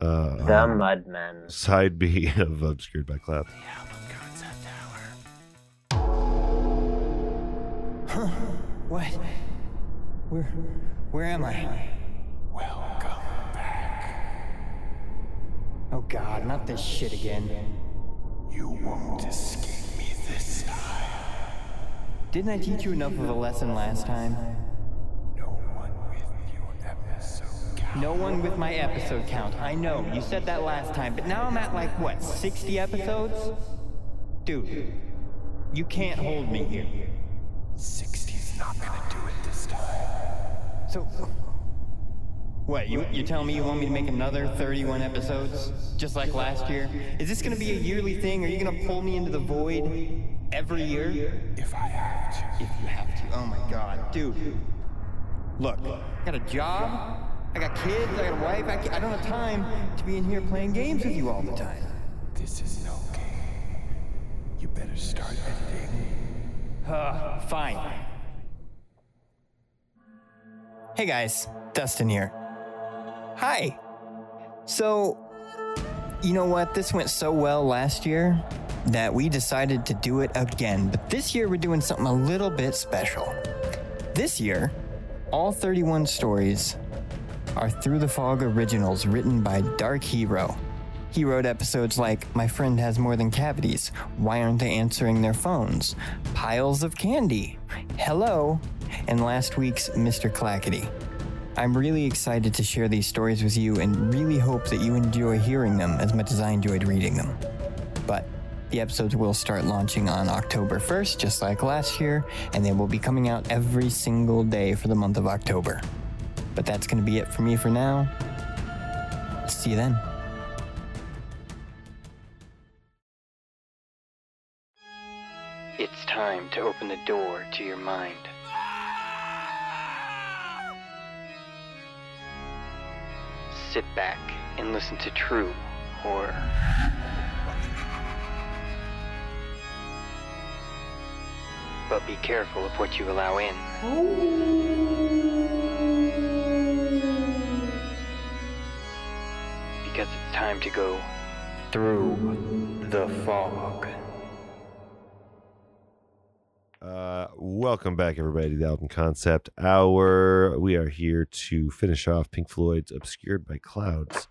Uh, the um, Mudmen. Side B of Obscured by Cloud. What? Where where am I? Welcome back. Oh god, not this shit again. You won't escape me this time. Didn't I teach you enough of a lesson last time? No one with your episode count. No one with my episode count. I know, you said that last time, but now I'm at like what, 60 episodes? Dude, you can't hold me here. 60's not gonna do it this time. So what, you you telling me you want me to make another 31 episodes just like last year? Is this going to be a yearly thing? Are you going to pull me into the void every year? If I have to. If you have to. Oh my god, dude. Look, I got a job, I got kids, I got a wife, I, I don't have time to be in here playing games with you all the time. This is no game. You better start editing. Uh, fine. Hey guys, Dustin here. Hi. So, you know what? This went so well last year that we decided to do it again. But this year we're doing something a little bit special. This year, all 31 stories are Through the Fog originals written by Dark Hero. He wrote episodes like My Friend Has More Than Cavities, Why Aren't They Answering Their Phones, Piles of Candy, Hello, and last week's Mr. Clackety. I'm really excited to share these stories with you and really hope that you enjoy hearing them as much as I enjoyed reading them. But the episodes will start launching on October 1st, just like last year, and they will be coming out every single day for the month of October. But that's going to be it for me for now. See you then. It's time to open the door to your mind. Sit back and listen to true horror. But be careful of what you allow in. Because it's time to go through the fog. Welcome back, everybody, to the album concept hour. We are here to finish off Pink Floyd's "Obscured by Clouds,"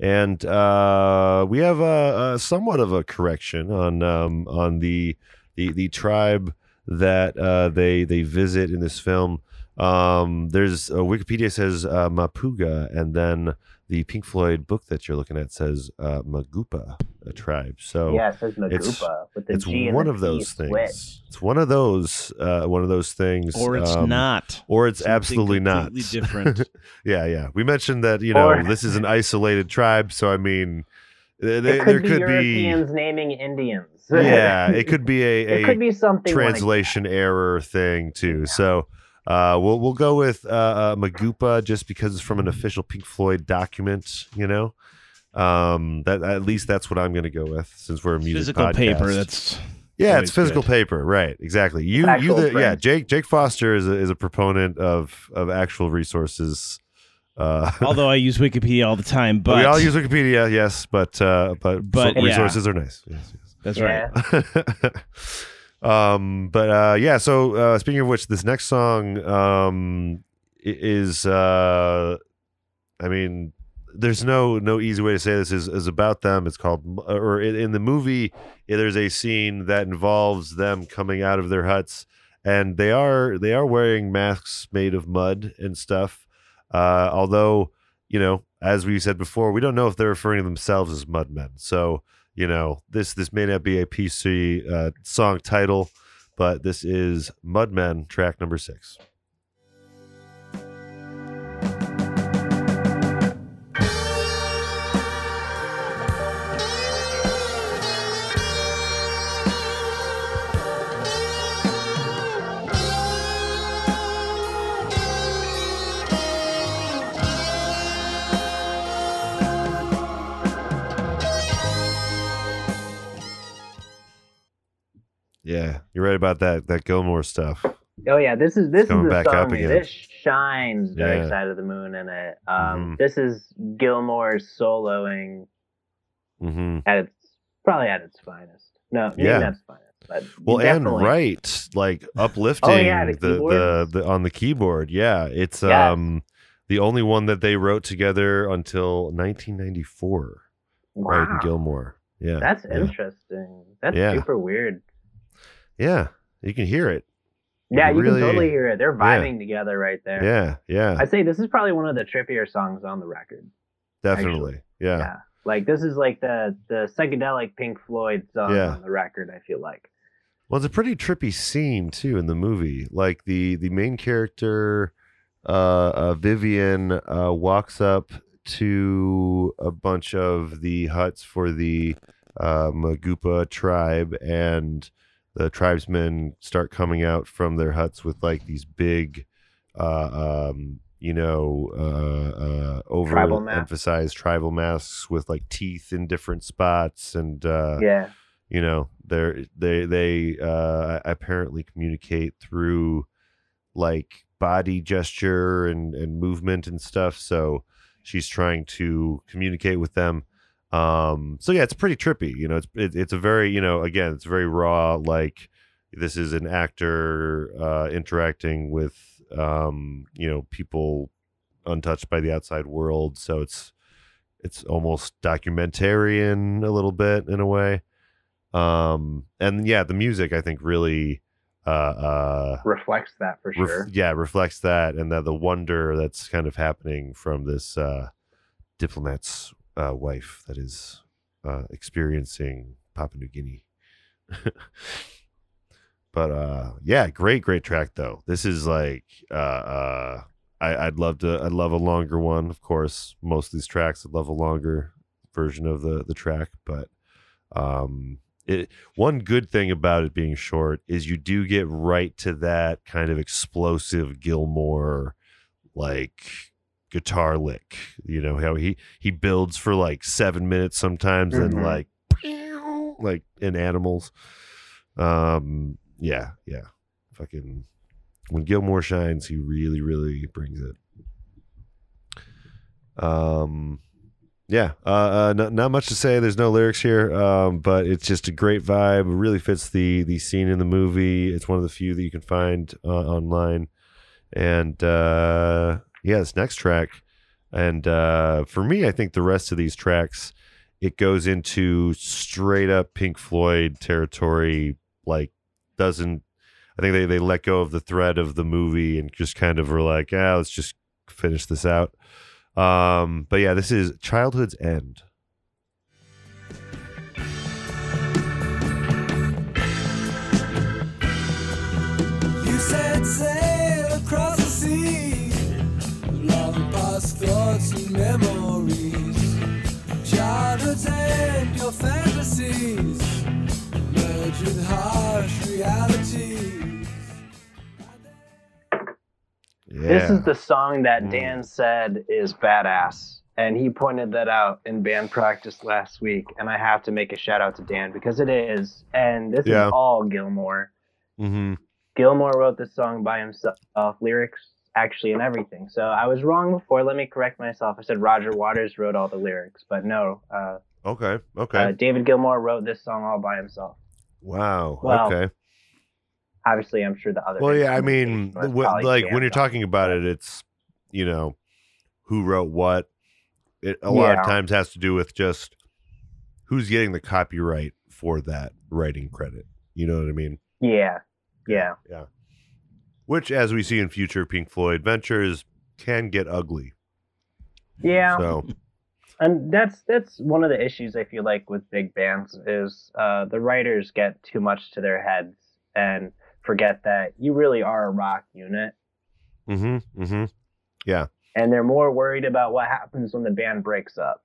and uh, we have a, a somewhat of a correction on um, on the the the tribe that uh, they they visit in this film. Um, there's uh, Wikipedia says uh, Mapuga, and then the Pink Floyd book that you're looking at says uh, Magupa, a tribe. So yeah, it says it's- with the it's G and one the of those split. things. It's one of those uh, one of those things, Or it's um, not. or it's Something absolutely not different. yeah, yeah. We mentioned that you know Or- this is an isolated tribe, so I mean, th- It could there be could Europeans naming Indians. yeah, it could be a, it a could be something like translation error thing too. So uh, we'll we'll go with uh, uh, Magupa just because it's from an official Pink Floyd document. You know, um, that at least that's what I'm going to go with since we're a music Physical podcast. paper. That's yeah, it's physical good. paper, right? Exactly. You you the, yeah. Jake Jake Foster is a, is a proponent of of actual resources. Uh, although I use Wikipedia all the time, but we all use Wikipedia, yes, but uh, but, But, so- yeah. resources are nice. Yes, that's yeah. right. yes. um, but uh, yeah. So uh, speaking of which, this next song um, is, uh, I mean, there's no no easy way to say this is is about them. It's called, or in, the movie, there's a scene that involves them coming out of their huts, and they are they are wearing masks made of mud and stuff. Uh, although, you know, as we said before, we don't know if they're referring to themselves as mudmen. So, you know, this this may not be a PC uh, song title, but this is Mudmen, track number six. Yeah, you're right about that that Gilmour stuff. Oh yeah, this is this is coming the back up song. again. This shines Dark Yeah. Side of the Moon in it. Um, Mhm. This is Gilmour's soloing hmm at its probably at its finest. No, Yeah. not its finest, but Well, and right, like uplifting Oh, yeah, the the, the, the on the keyboard. Yeah, it's Yes. um the only one that they wrote together until 1994. Right, Wow, Gilmour. Yeah, that's yeah. interesting. That's Yeah. super weird. Yeah, you can hear it. You Yeah, you really- can totally hear it. They're yeah. vibing together right there. Yeah, yeah, I'd say this is probably one of the trippier songs on the record. definitely. Yeah. Yeah. Like this is like the the psychedelic Pink Floyd song Yeah. on the record, I feel like. Well, it's a pretty trippy scene too in the movie. Like the the main character, uh, uh Vivian, uh, walks up to a bunch of the huts for the uh, Magupa tribe, and the tribesmen start coming out from their huts with like these big, uh, um, you know, uh, uh, Tribal masks. overemphasized tribal masks with like teeth in different spots, and uh, yeah. you know they're they they uh apparently communicate through like body gesture and and movement and stuff so she's trying to communicate with them um so yeah it's pretty trippy you know it's it, it's a very you know again it's very raw like this is an actor uh interacting with um you know people untouched by the outside world so it's it's almost documentarian a little bit in a way um and yeah the music i think really uh uh Reflects that for ref- sure. yeah reflects that and that the wonder that's kind of happening from this uh diplomat's uh wife that is uh experiencing papua new guinea but uh yeah great great track though this is like uh uh I, I'd love to I'd love a longer one, of course. Most of these tracks I'd love a longer version of the the track, but um it one good thing about it being short is you do get right to that kind of explosive Gilmour like guitar lick. You know how he he builds for like seven minutes sometimes and Mhm. like like in animals. Um yeah, yeah. Fucking when Gilmour shines, he really, really brings it. Um yeah, uh, uh not, not much to say. There's no lyrics here, um, but it's just a great vibe. It really fits the the scene in the movie. It's one of the few that you can find uh, online. And uh, yeah, this next track, And uh, for me, I think the rest of these tracks, it goes into straight up Pink Floyd territory. Like, doesn't I think they they let go of the thread of the movie and just kind of were like, ah, let's just finish this out. Um, but yeah, this is Childhood's End. You said sail Yeah. This is the song that Mm. Dan said is badass. And he pointed that out in band practice last week. And I have to make a shout out to Dan because it is. And this Yeah. is all Gilmour. hmm Gilmour wrote this song by himself, lyrics actually and everything. So I was wrong before. Let me correct myself. I said Roger Waters wrote all the lyrics, but no. Uh, Okay. Okay. uh, David Gilmour wrote this song all by himself. wow. well, okay. Obviously, I'm sure the other. Well, yeah. I mean, probably like when you're talking about it, it's you know who wrote what. It a lot Yeah. of times has to do with just who's getting the copyright for that writing credit. You know what I mean? Yeah. Yeah, yeah. Which, as we see in future Pink Floyd ventures, can get ugly. Yeah, So and that's that's one of the issues I feel like with big bands is uh, the writers get too much to their heads and forget that you really are a rock unit, mm-hmm, mm-hmm. Yeah. And they're more worried about what happens when the band breaks up,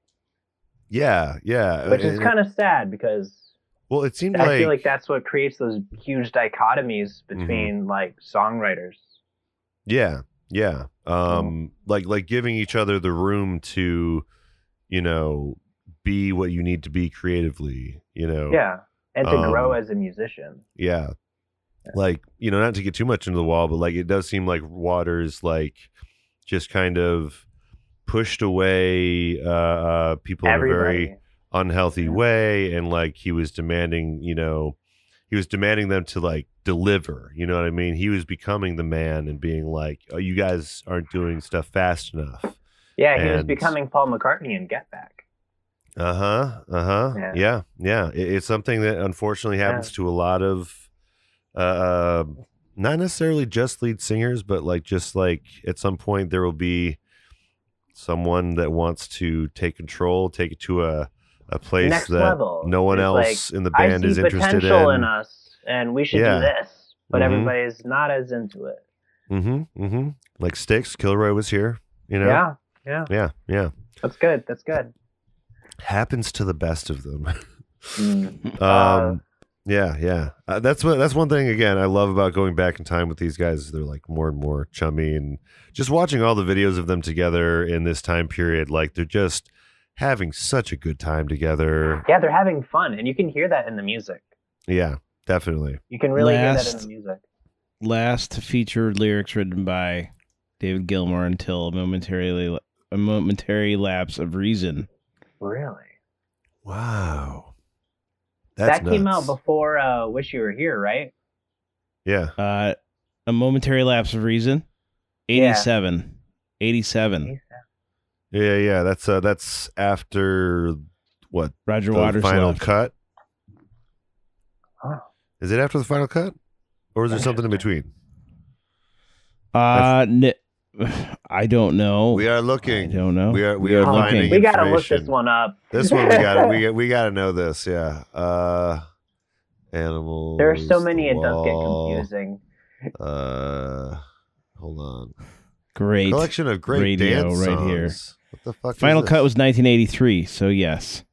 Yeah, yeah. which is kind of sad because well. It seemed I like, feel like that's what creates those huge dichotomies between like songwriters. yeah, yeah. Um, like like giving each other the room to, you know, be what you need to be creatively. You know. Yeah, and to grow Um, as a musician. Yeah. Like, you know, not to get too much into the wall, but like it does seem like Waters like just kind of pushed away uh, uh people in a very unhealthy Yeah. way and like he was demanding, you know, he was demanding them to like deliver, you know what I mean? He was becoming the man and being like, "Oh, you guys aren't doing stuff fast enough." Yeah, he was becoming Paul McCartney in Get Back. Uh-huh. Uh-huh. Yeah. Yeah. Yeah. It- it's something that unfortunately happens to a lot of uh not necessarily just lead singers, but like just like at some point there will be someone that wants to take control, take it to a a place Next that level. no one It's else like, in the band is interested in. in us, and we should Yeah. do this. But Mhm. everybody's not as into it. Mm-hmm. Mm-hmm. Like Styx, Kilroy was here, you know? Yeah, yeah, Yeah, yeah. that's good. That's good. Happens to the best of them. Mm. Um, yeah, yeah. Uh, that's what that's one thing again I love about going back in time with these guys. They're like more and more chummy, and just watching all the videos of them together in this time period. Like they're just having such a good time together. yeah, they're having fun, and you can hear that in the music. Yeah, definitely. You can really hear that in Last- the music. Last featured lyrics written by David Gilmour until a momentary a momentary lapse of reason. Really, Wow, that's that came out before uh, "Wish You Were Here," right? Yeah, Uh, a momentary lapse of reason. Yeah. 87. 87. yeah, yeah. That's uh, that's after what Roger the Waters final left. cut. Oh. Is it after the final cut, or is there something in between? Uh, n- I don't know. We are looking. I looking. don't know. We are we are looking. finding. We gotta look this one up. This one we got to we we got to know this. Yeah. Uh animals. There are so many; it the does get confusing. Uh hold on. Great. Collection of great radio dance right here. songs. What the fuck? is Final this? cut was 1983, so yes.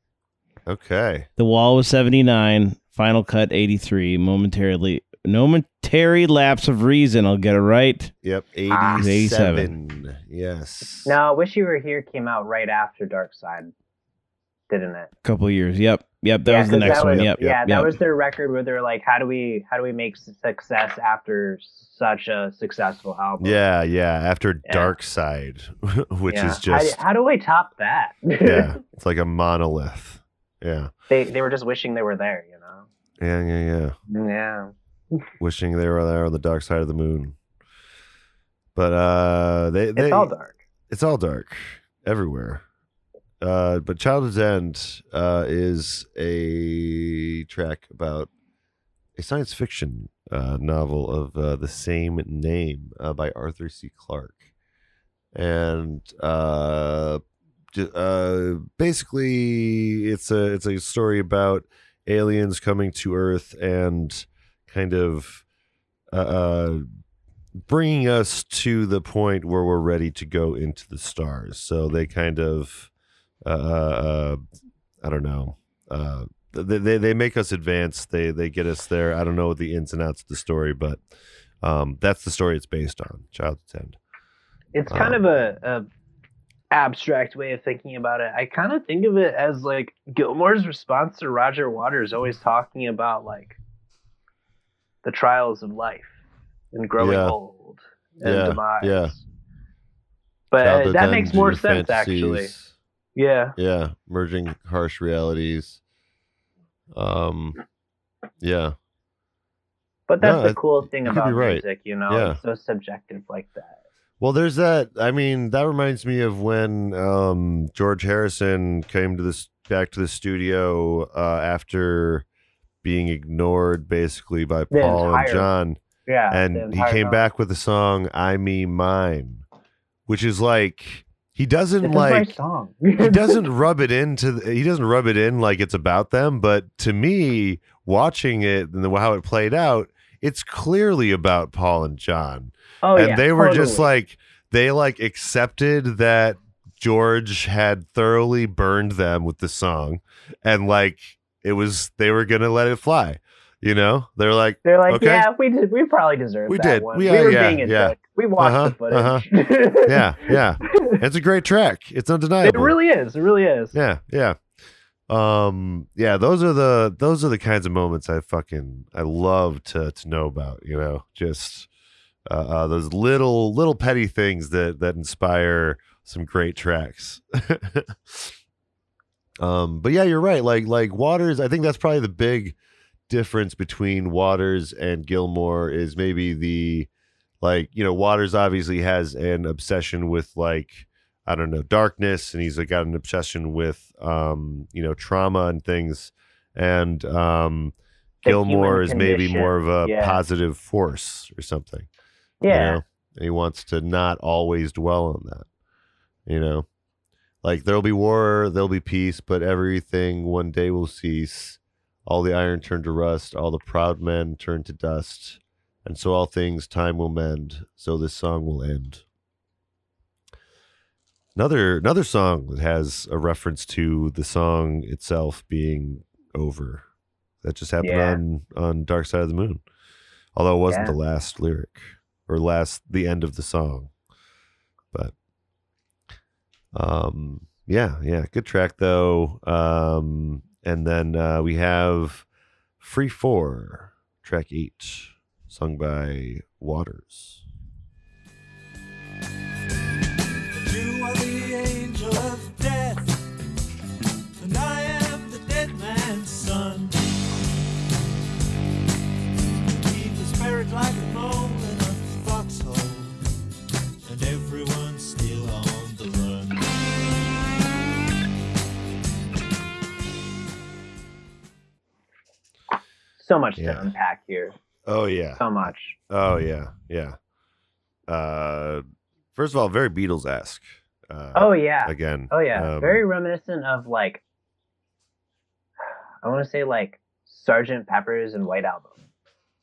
Okay. The Wall was 79, Final Cut 83, momentarily momentary lapse of reason, I'll get it right. Yep. Ah. 87. Yes. No, "Wish You Were Here" came out right after "Dark Side," didn't it? A couple years. Yep. Yep, that Yeah, was the next that one. was- Yep. yeah, yep, that yep. was their record where they're like, how do we how do we make success after such a successful album? Yeah, yeah. After Yeah. Dark Side, which Yeah. is just how, how do we top that? yeah, it's like a monolith. Yeah. they they were just wishing they were there, you know. Yeah, yeah, yeah. Yeah, Wishing they were there on the dark side of the moon. But uh they, they it's all dark. it's all dark everywhere. Uh, but Childhood's End uh, is a track about a science fiction uh, novel of uh, the same name uh, by Arthur C. Clarke, and uh, uh, basically it's a it's a story about aliens coming to Earth and kind of uh, uh, bringing us to the point where we're ready to go into the stars. So they kind of, uh, uh, I don't know, uh, they, they they make us advance. They they get us there. I don't know the ins and outs of the story, but um, that's the story it's based on. Child's End. It's kind Um, of a, a abstract way of thinking about it. I kind of think of it as like Gilmour's response to Roger Waters always talking about like the trials of life and growing Yeah. old and Yeah, demise. yeah. But Childhood's that makes more sense actually. Yeah. Yeah, merging harsh realities. Um, yeah. But that's No, the cool thing about right. music, you know, Yeah. it's so subjective like that. Well, there's that. I mean, that reminds me of when um, George Harrison came to this back to the studio uh, after being ignored basically by The Paul and John, Yeah. and he came time. back with the song "I Me Mine," which is like he doesn't like song. he doesn't rub it into the, he doesn't rub it in like it's about them but to me watching it and the, how it played out it's clearly about paul and john oh, and yeah, they were just like they like accepted that george had thoroughly burned them with the song and like it was they were gonna let it fly you know they're like They're like, Okay. yeah, we did. We probably deserved We did. one. We- We, were yeah, being yeah. dick. We watched Uh-huh, the uh-huh. footage. yeah yeah it's a great track it's undeniable. it really is. It really is. Yeah, yeah. Um, yeah, those are the those are the kinds of moments I fucking I love to to know about, you know, just uh, uh those little little petty things that that inspire some great tracks. um, but yeah, you're right. Like like Waters, I think that's probably the big difference between Waters and Gilmour is maybe the like, you know, Waters obviously has an obsession with like I don't know, darkness, and he's like, got an obsession with, um, you know, trauma and things. And um, Gilmour is maybe more of a yeah. positive force or something. you Yeah. know? And he wants to not always dwell on that. You know, like there'll be war, there'll be peace, but everything one day will cease. All the iron turned to rust, all the proud men turned to dust, and so all things time will mend. So this song will end. Another another song that has a reference to the song itself being over. That just happened Yeah. on on Dark Side of the Moon. Although it wasn't Yeah. the last lyric or last the end of the song. But um yeah, yeah, good track though. Um and then uh we have Free 4 track 8 sung by Waters. So much Yeah. to unpack here. Oh yeah. So much. Oh yeah, yeah. Uh, first of all, very Beatles esque. Uh, Oh yeah. again. Oh yeah. um, Very reminiscent of like I want to say like Sergeant Pepper's and White Album.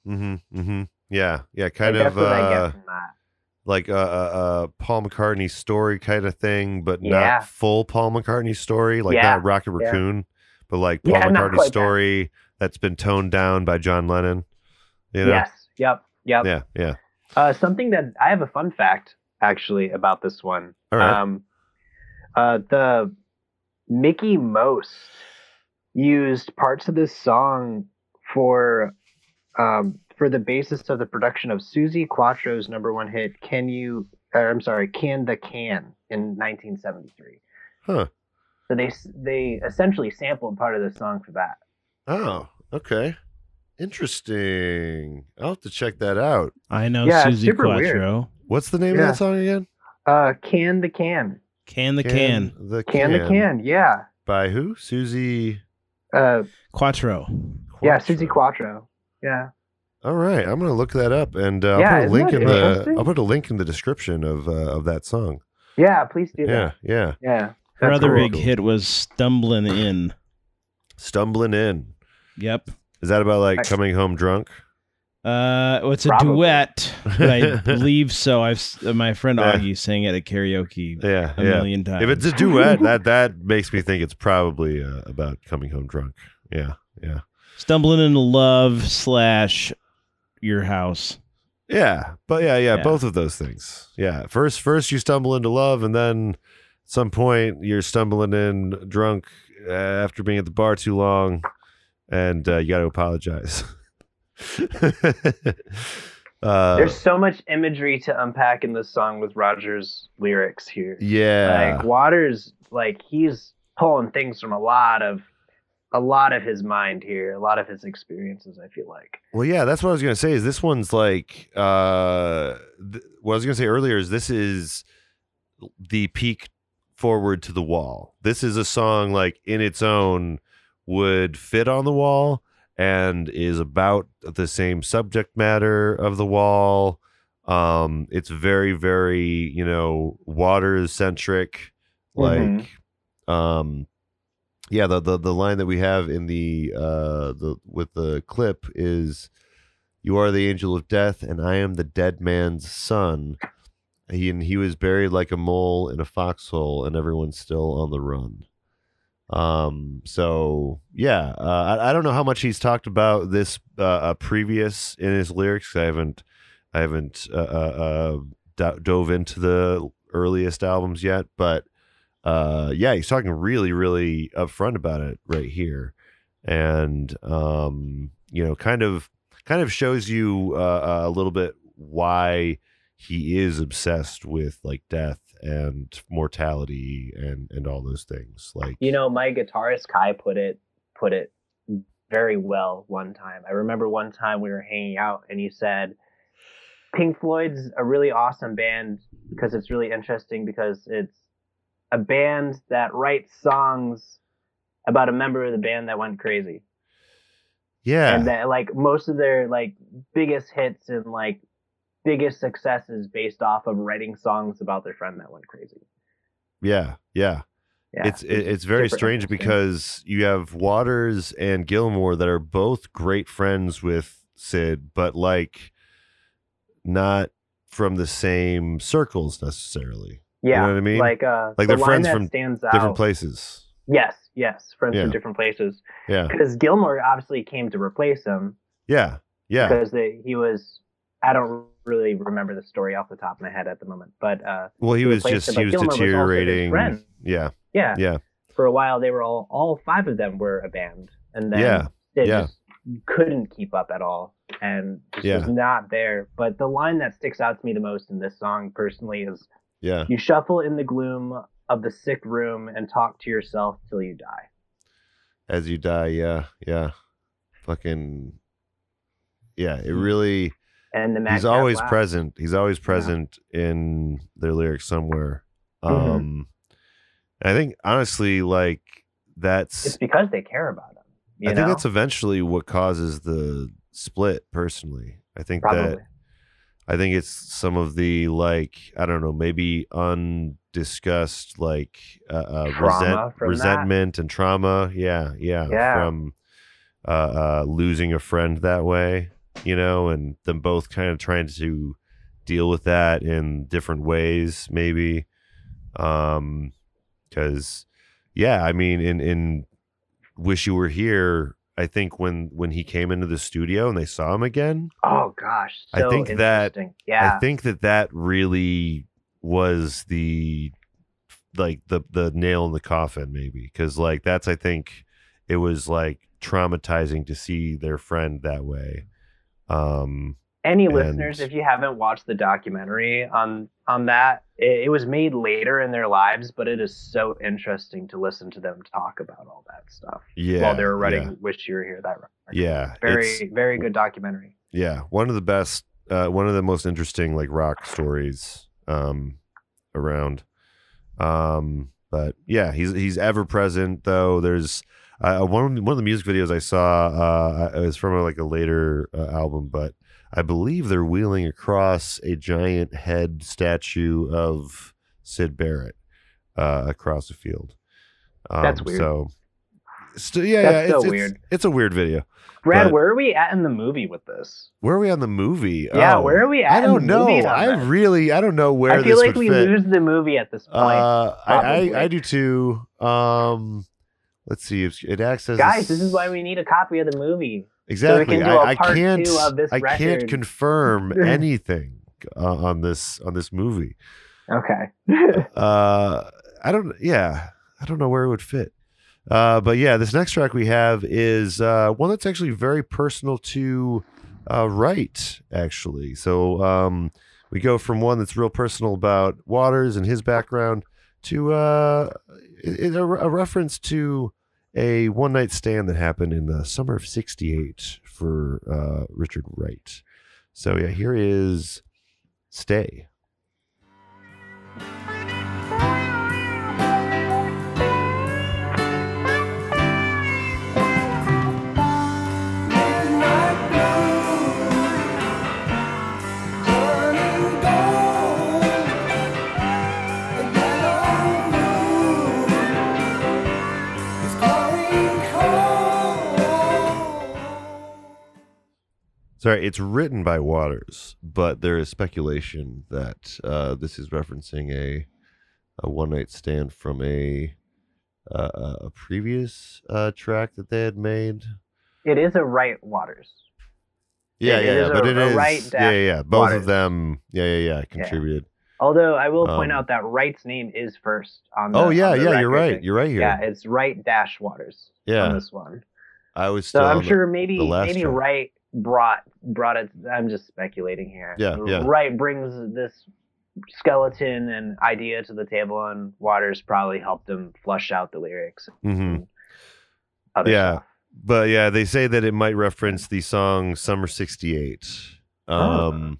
Mm-hmm. Mm-hmm. Yeah. Yeah. Like, Kind that's of what I uh, get from that. like a, a, a Paul McCartney story kind of thing, but Yeah. not full Paul McCartney story, like Yeah, not Rocket yeah. Raccoon, but like Paul Yeah, McCartney story. that. That's been toned down by John Lennon. You know? Yes. Yep. Yep. Yeah. Yeah. Uh, something that I have a fun fact actually about this one. All right. Um, uh, the Mickie Most used parts of this song for um, for the basis of the production of Suzi Quatro's number one hit "Can You?" Or, I'm sorry, "Can the Can" in 1973. Huh. So they they essentially sampled part of the song for that. Oh. Okay. Interesting. I'll have to check that out. I know Yeah, Suzi super weird. Quatro. What's the name of that song again? Uh, "Can the Can." Can the can. The Can the can, yeah. By who? Suzi. Uh, Quatro. yeah, Suzi Quatro. Yeah. All right, I'm gonna look that up, and uh, Yeah, I'll put a link in the. I'll put a link in the description of uh, of that song. Yeah, please do Yeah, that. yeah. Yeah. Her other cool. big hit was Stumbling In. Stumbling in. Yep. Is that about like coming home drunk? Uh, well, it's a Probably. duet, but I believe so. I've uh, my friend Yeah. Augie sang it at karaoke Yeah, a yeah. million times. If it's a duet, that that makes me think it's probably uh, about coming home drunk. Yeah, yeah, Stumbling into love slash your house. yeah. But yeah, yeah, Yeah. both of those things. Yeah, first, first you stumble into love, and then at some point you're stumbling in drunk uh, after being at the bar too long, and uh, you got to apologize. uh, There's so much imagery to unpack in this song with Roger's lyrics here. yeah, Like Waters, like he's pulling things from a lot of a lot of his mind here, a lot of his experiences, I feel like. Well, yeah, that's what I was gonna say. Is this one's like uh, th- what I was gonna say earlier is this is the peak forward to the wall. This is a song like in its own would fit on the wall and is about the same subject matter of the wall. Um, it's very, very you know water centric, like Mhm. um yeah the, the the line that we have in the uh the with the clip is you are the angel of death and i am the dead man's son he and he was buried like a mole in a foxhole and everyone's still on the run um so yeah uh, I, I don't know how much he's talked about this uh, uh previous in his lyrics. I haven't i haven't uh, uh, uh do- dove into the earliest albums yet but uh yeah he's talking really really upfront about it right here. And um you know kind of kind of shows you uh, a little bit why he is obsessed with like death and mortality and and all those things like You know, my guitarist Kai put it put it very well one time. I remember one time we were hanging out and he said Pink Floyd's a really awesome band because it's really interesting because it's a band that writes songs about a member of the band that went crazy. yeah and that like most of their like biggest hits and like biggest successes based off of writing songs about their friend that went crazy. yeah yeah Yeah, it's it, it's very strange because you have Waters and Gilmour that are both great friends with Syd, but like not from the same circles necessarily. yeah, know what I mean? Like uh, Like the they're friends from Different out. places. Yes, yes, friends Yeah. from different places. Yeah, Because Gilmour obviously came to replace him yeah, yeah, because they, he was. I don't really remember the story off the top of my head at the moment, but uh, Well, he was just him, he was was deteriorating. friend. Yeah, yeah, yeah, for a while they were all all five of them were a band, and then Yeah, Syd yeah. just couldn't keep up at all and just Yeah. was not there. But the line that sticks out to me the most in this song personally is yeah, you shuffle in the gloom of the sick room and talk to yourself till you die. as you die. Yeah, yeah, fucking. Yeah, it Hmm. really. And the Mad he's Cat always present. He's always present in their lyrics somewhere. Mhm. Um, I think honestly, like that's. It's because they care about him. I know? think that's eventually what causes the split. Personally, I think that. I think it's some of the like I don't know maybe undiscussed like uh, uh resent, from that. resentment and trauma. Yeah, yeah, Yeah. from uh, uh, losing a friend that way, you know, and them both kind of trying to deal with that in different ways, maybe. Um, because yeah, I mean, in in Wish You Were Here. I think when when he came into the studio and they saw him again, Oh gosh, I think that- yeah, I think that that really was the like the the nail in the coffin maybe because like that's I think it was like traumatizing to see their friend that way. Um any and- listeners, if you haven't watched the documentary on on that, it, it was made later in their lives, but it is so interesting to listen to them talk about all that stuff yeah. while they were writing yeah, "Wish You Were Here." That record. Yeah. very very good documentary. yeah, one of the best uh one of the most interesting like rock stories um around. Um, but yeah, he's he's ever present though. There's uh, one one of the music videos I saw uh, it was from like a later uh, album, but I believe they're wheeling across a giant head statue of Syd Barrett uh, across the field. Um, That's weird. So, st- yeah, That's yeah, so it's, weird. It's, it's a weird video. Brad, But- where are we at in the movie with this? Where are we on the movie? Yeah, Oh, where are we at I in the don't know. I this? really, I don't know where I feel like we fit. lose the movie at this point. Uh, I. I, I do too. Um, let's see. It, it acts as Guys, this is why we need a copy of the movie. exactly. a I, I can't. two of this I can't confirm anything uh, on this on this movie. Okay. Uh, I don't. Yeah, I don't know where it would fit. Uh, but yeah, this next track we have is uh, one that's actually very personal to uh, Wright, actually. So um, we go from one that's real personal about Waters and his background to uh, it, a, a reference to a one night stand that happened in the summer of '68 for uh, Richard Wright. So yeah, here is "Stay." Sorry, it's written by Waters, but there is speculation that uh, this is referencing a a one night stand from a uh, a previous uh, track that they had made. it is a Wright Waters. Yeah, It yeah, yeah. a- But it a is, Wright yeah, yeah, yeah. Both Waters. of them, yeah, yeah, yeah, contributed. Although I will point Um, out that Wright's name is first on the oh yeah, on yeah, you're right. You're right here. Yeah, it's Wright dash Waters Yeah. on this one. I was So. I'm sure maybe the last maybe track. Wright brought brought it. I'm just speculating here. Yeah, yeah. Wright brings this skeleton and idea to the table, and Waters probably helped him flush out the lyrics. Mhm. Yeah. stuff. But yeah, they say that it might reference the song "Summer '68." Oh. Um,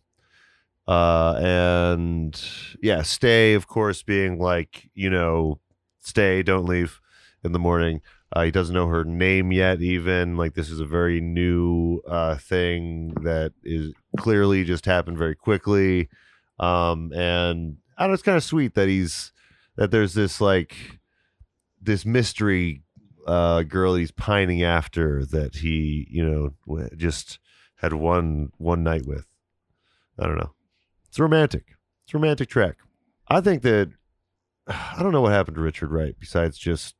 uh, and yeah, stay, of course, being like you know, stay, don't leave in the morning. Uh, he doesn't know her name yet, even like this is a very new uh, thing that is clearly just happened very quickly. Um, and I don't know, it's kind of sweet that he's that there's this like this mystery uh, girl he's pining after that he you know just had one one night with. I don't know. It's romantic. It's romantic track. I think that I don't know what happened to Richard Wright besides just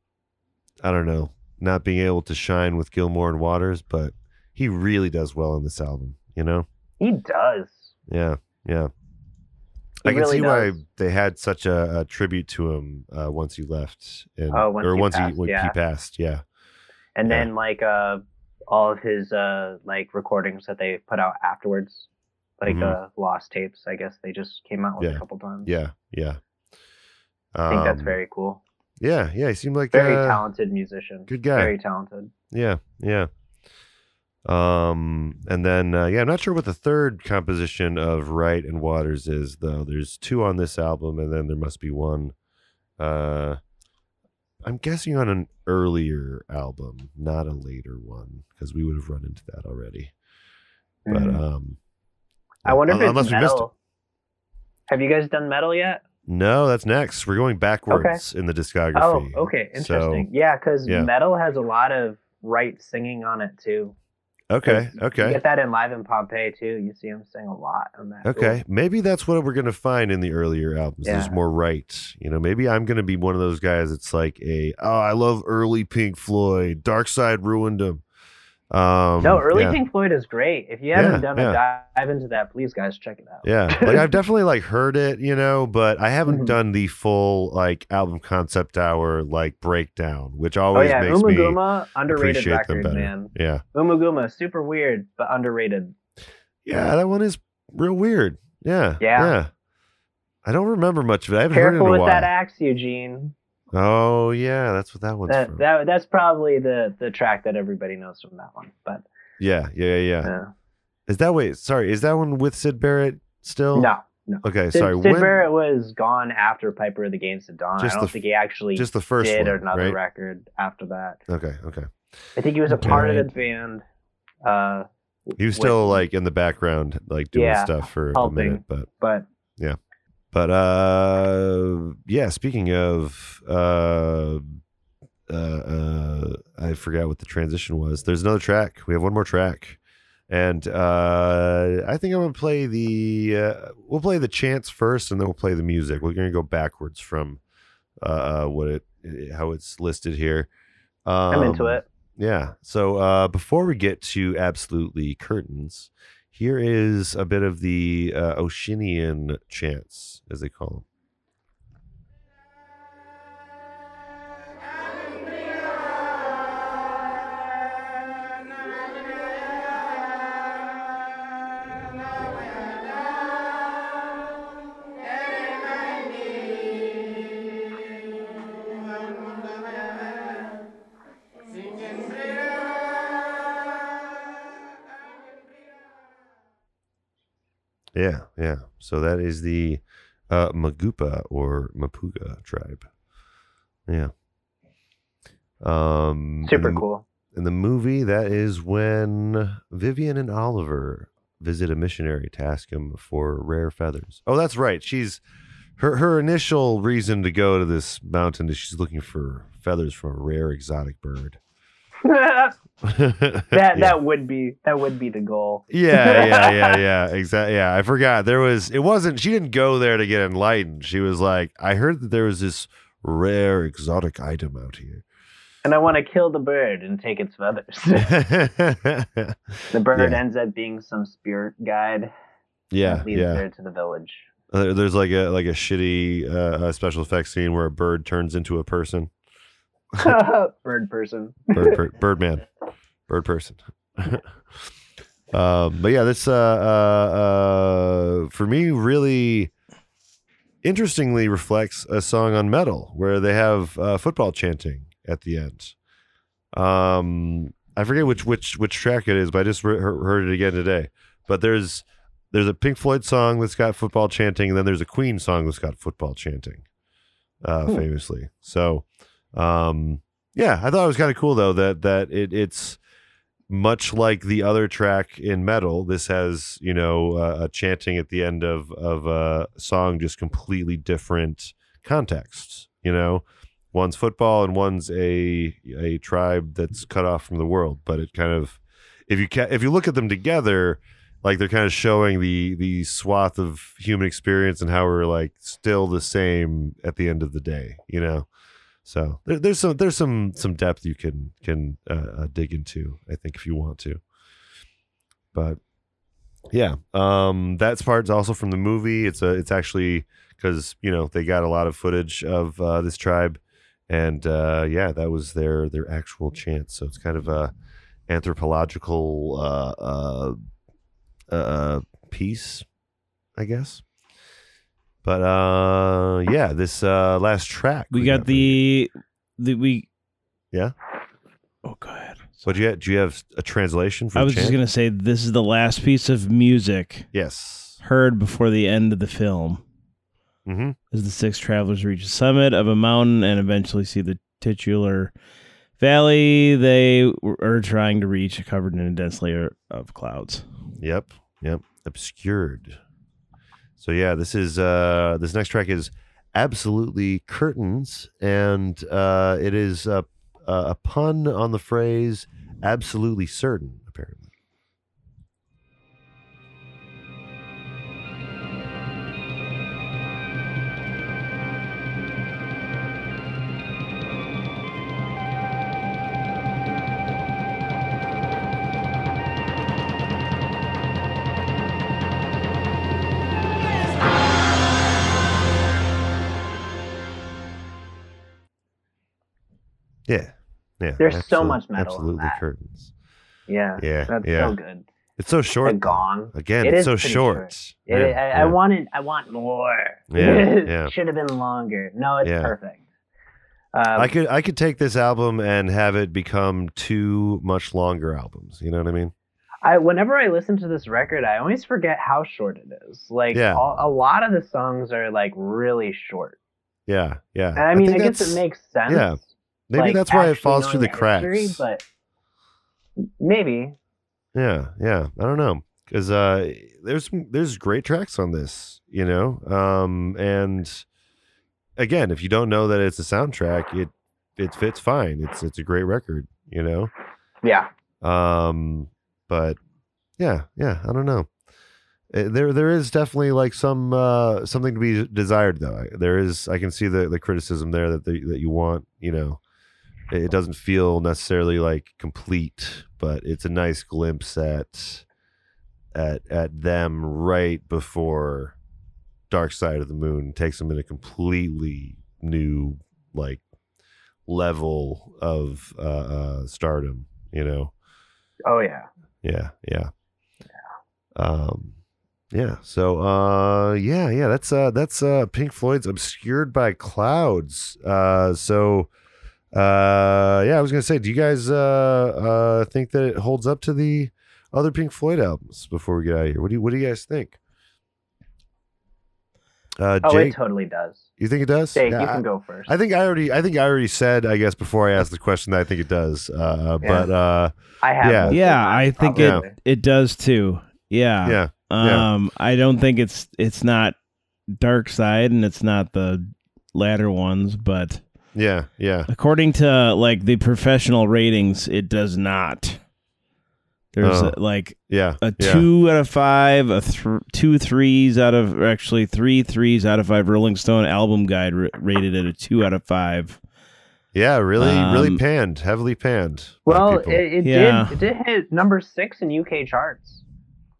I don't know not being able to shine with Gilmour and Waters, but he really does well on this album. You know? He does. Yeah, yeah. He I can really see why they had such a, a tribute to him uh, once he left, and, Oh, once or he once passed, he when yeah. he passed. Yeah, And Yeah. then like uh all of his uh like recordings that they put out afterwards, like Mhm. uh lost tapes. I guess they just came out with Yeah. a couple times. yeah, yeah. I think that's Um, very cool. Yeah, yeah. He seemed like Very a talented musician. good guy. Very talented. Yeah, yeah. Um, and then uh, yeah, I'm not sure what the third composition of Wright and Waters is though. There's two on this album, and then there must be one. Uh, I'm guessing on an earlier album, not a later one, because we would have run into that already. But Mhm. um, I wonder if it's unless we missed it. Meddle. Have you guys done Meddle yet? No, that's next. We're going backwards in the oh, discography. Oh, okay, So- interesting. yeah, because yeah. Meddle has a lot of Wright singing on it too. Okay, Okay. You get that in Live in Pompeii too. You see him sing a lot on that. Okay, maybe that's what we're gonna find in the earlier albums. There's more Wright. You know, maybe I'm gonna be one of those guys. that's like a oh, I love early Pink Floyd. Dark Side ruined them. Um, No, early yeah, Pink Floyd is great. If you haven't Yeah, done yeah. a dive into that, please guys check it out. Yeah, like I've definitely like heard it, you know, but I haven't Mhm. done the full like album concept hour like breakdown, which Oh always yeah, makes me Ummagumma underrated appreciate them better. man. Yeah, Ummagumma super weird but underrated. yeah, that one is real weird. Yeah, Yeah. yeah. I don't remember much of it. I haven't heard it in a with while. that axe, Eugene. Oh yeah, that's what that one's That, from. that that's probably the the track that everybody knows from that one. But yeah, yeah, yeah, yeah. Is that wait? Sorry, is that one with Syd Barrett still? no, no. Okay, Syd, sorry. Syd when, Barrett was gone after Piper of the Games had Dawn. Just I don't the think he actually just the first did one, another right? record after that. Okay, okay. I think he was a part of the band. Uh, He was still like in the background, like doing Yeah, stuff for a minute, but but but uh, yeah. Speaking of uh, uh, uh, I forgot what the transition was. There's another track. We have one more track, and uh, I think I'm gonna play the. Uh, we'll play the chants first, and then we'll play the music. We're gonna go backwards from uh, what it how it's listed here. Um, I'm into it. Yeah. So uh, before we get to absolutely curtains, here is a bit of the uh, Oceanian chants, as they call them. Yeah, yeah. So that is the uh, Magupa or Mapuga tribe. Yeah. Um, in Super the- cool. In the movie, that is when Vivian and Oliver visit a missionary to ask him for rare feathers. Oh, that's right. She's her her initial reason to go to this mountain is she's looking for feathers from a rare exotic bird. that that that would be that would be the goal. yeah, yeah, yeah, yeah. Exactly. Yeah, I forgot. There was. It wasn't. She didn't go there to get enlightened. She was like, I heard that there was this rare exotic item out here. And I want to kill the bird and take its feathers. the bird Yeah. ends up being some spirit guide. yeah, leads yeah. her to the village. Uh, There's like a like a shitty uh, uh, special effects scene where a bird turns into a person. bird person. Bird, per, bird man, bird person. um, but yeah, this uh, uh, uh, for me really interestingly reflects a song on Meddle where they have uh, football chanting at the end. Um, I forget which which which track it is, but I just re- heard heard it again today. But there's there's a Pink Floyd song that's got football chanting, and then there's a Queen song that's got football chanting, uh, Hmm. famously. So, um, yeah, I thought it was kind of cool though that that it it's much like the other track in Meddle. This has you know uh, a chanting at the end of of a song, just completely different contexts. You know, one's football and one's a a tribe that's cut off from the world. But it kind of if you ca- if you look at them together, like they're kind of showing the the swath of human experience and how we're like still the same at the end of the day. You know. So there, there's some there's some some depth you can can uh, uh, dig into. I think if you want to. But yeah, um, that's part's also from the movie. It's a it's actually because you know they got a lot of footage of uh, this tribe, and uh, yeah, that was their their actual chant. So it's kind of a anthropological uh, uh, uh, piece, I guess. But uh, yeah, this uh, last track We got the the we. Yeah? Oh, go ahead. What do you do? You have a translation for? I the was just chant? gonna say this is the last piece of music Yes. heard before the end of the film. Mm-hmm. As the six travelers reach the summit of a mountain and eventually see the titular valley they w- are trying to reach, covered in a dense layer of clouds. Yep. Yep. Obscured. So yeah, this is uh this next track is absolutely curtains, and uh it is a a pun on the phrase absolutely certain. Yeah. Yeah. There's so much Meddle Absolutely that. curtains. Yeah, Yeah. that's yeah. so good. It's so short. though. gong. Again, It it's so pretty short. It, Yeah, I, yeah. I wanted, I want more. Yeah, yeah. Should have been longer. No, it's Yeah. perfect. Um, I could I could take this album and have it become two much longer albums. You know what I mean? I whenever I listen to this record, I always forget how short it is. Like Yeah. all, a lot of the songs are like really short. Yeah, yeah. And I mean, I, think guess it makes sense. yeah, Maybe like, that's why it falls through the knowing history, cracks. but maybe. Yeah, yeah. I don't know because uh, there's there's great tracks on this, you know. Um, and again, if you don't know that it's a soundtrack, it it fits fine. It's it's a great record, you know. Yeah. Um, but yeah, yeah. I don't know. Uh, There there is definitely like some uh something to be desired though. There is I can see the the criticism there that the, that you want, you know. It doesn't feel necessarily like complete, but it's a nice glimpse at at at them right before Dark Side of the Moon takes them in a completely new like level of uh, uh stardom, you know. Oh yeah. Yeah, yeah. Um yeah. So uh yeah, yeah, that's uh that's uh Pink Floyd's Obscured by Clouds. Uh so uh yeah, I was going to say do you guys uh uh think that it holds up to the other Pink Floyd albums before we get out of here? What do you what do you guys think? Uh Oh, Jake, it totally does. you think it does? Jake, Yeah, you I- can go first. I think I already I think I already said I guess before I asked the question that I think it does. Uh Yeah. but uh I have. yeah. Yeah, I think probably. it it does too. Yeah. yeah. yeah. Um, I don't think it's it's not Dark Side and it's not the latter ones, but Yeah, yeah. according to like the professional ratings, it does not. There's Oh. a, like Yeah. a yeah. two out of five, a th- two threes out of actually three threes out of five. Rolling Stone album guide r- rated it a two out of five. Yeah, really, really Um, panned, heavily panned. Well, it, it Yeah. did. It did hit number six in UK charts.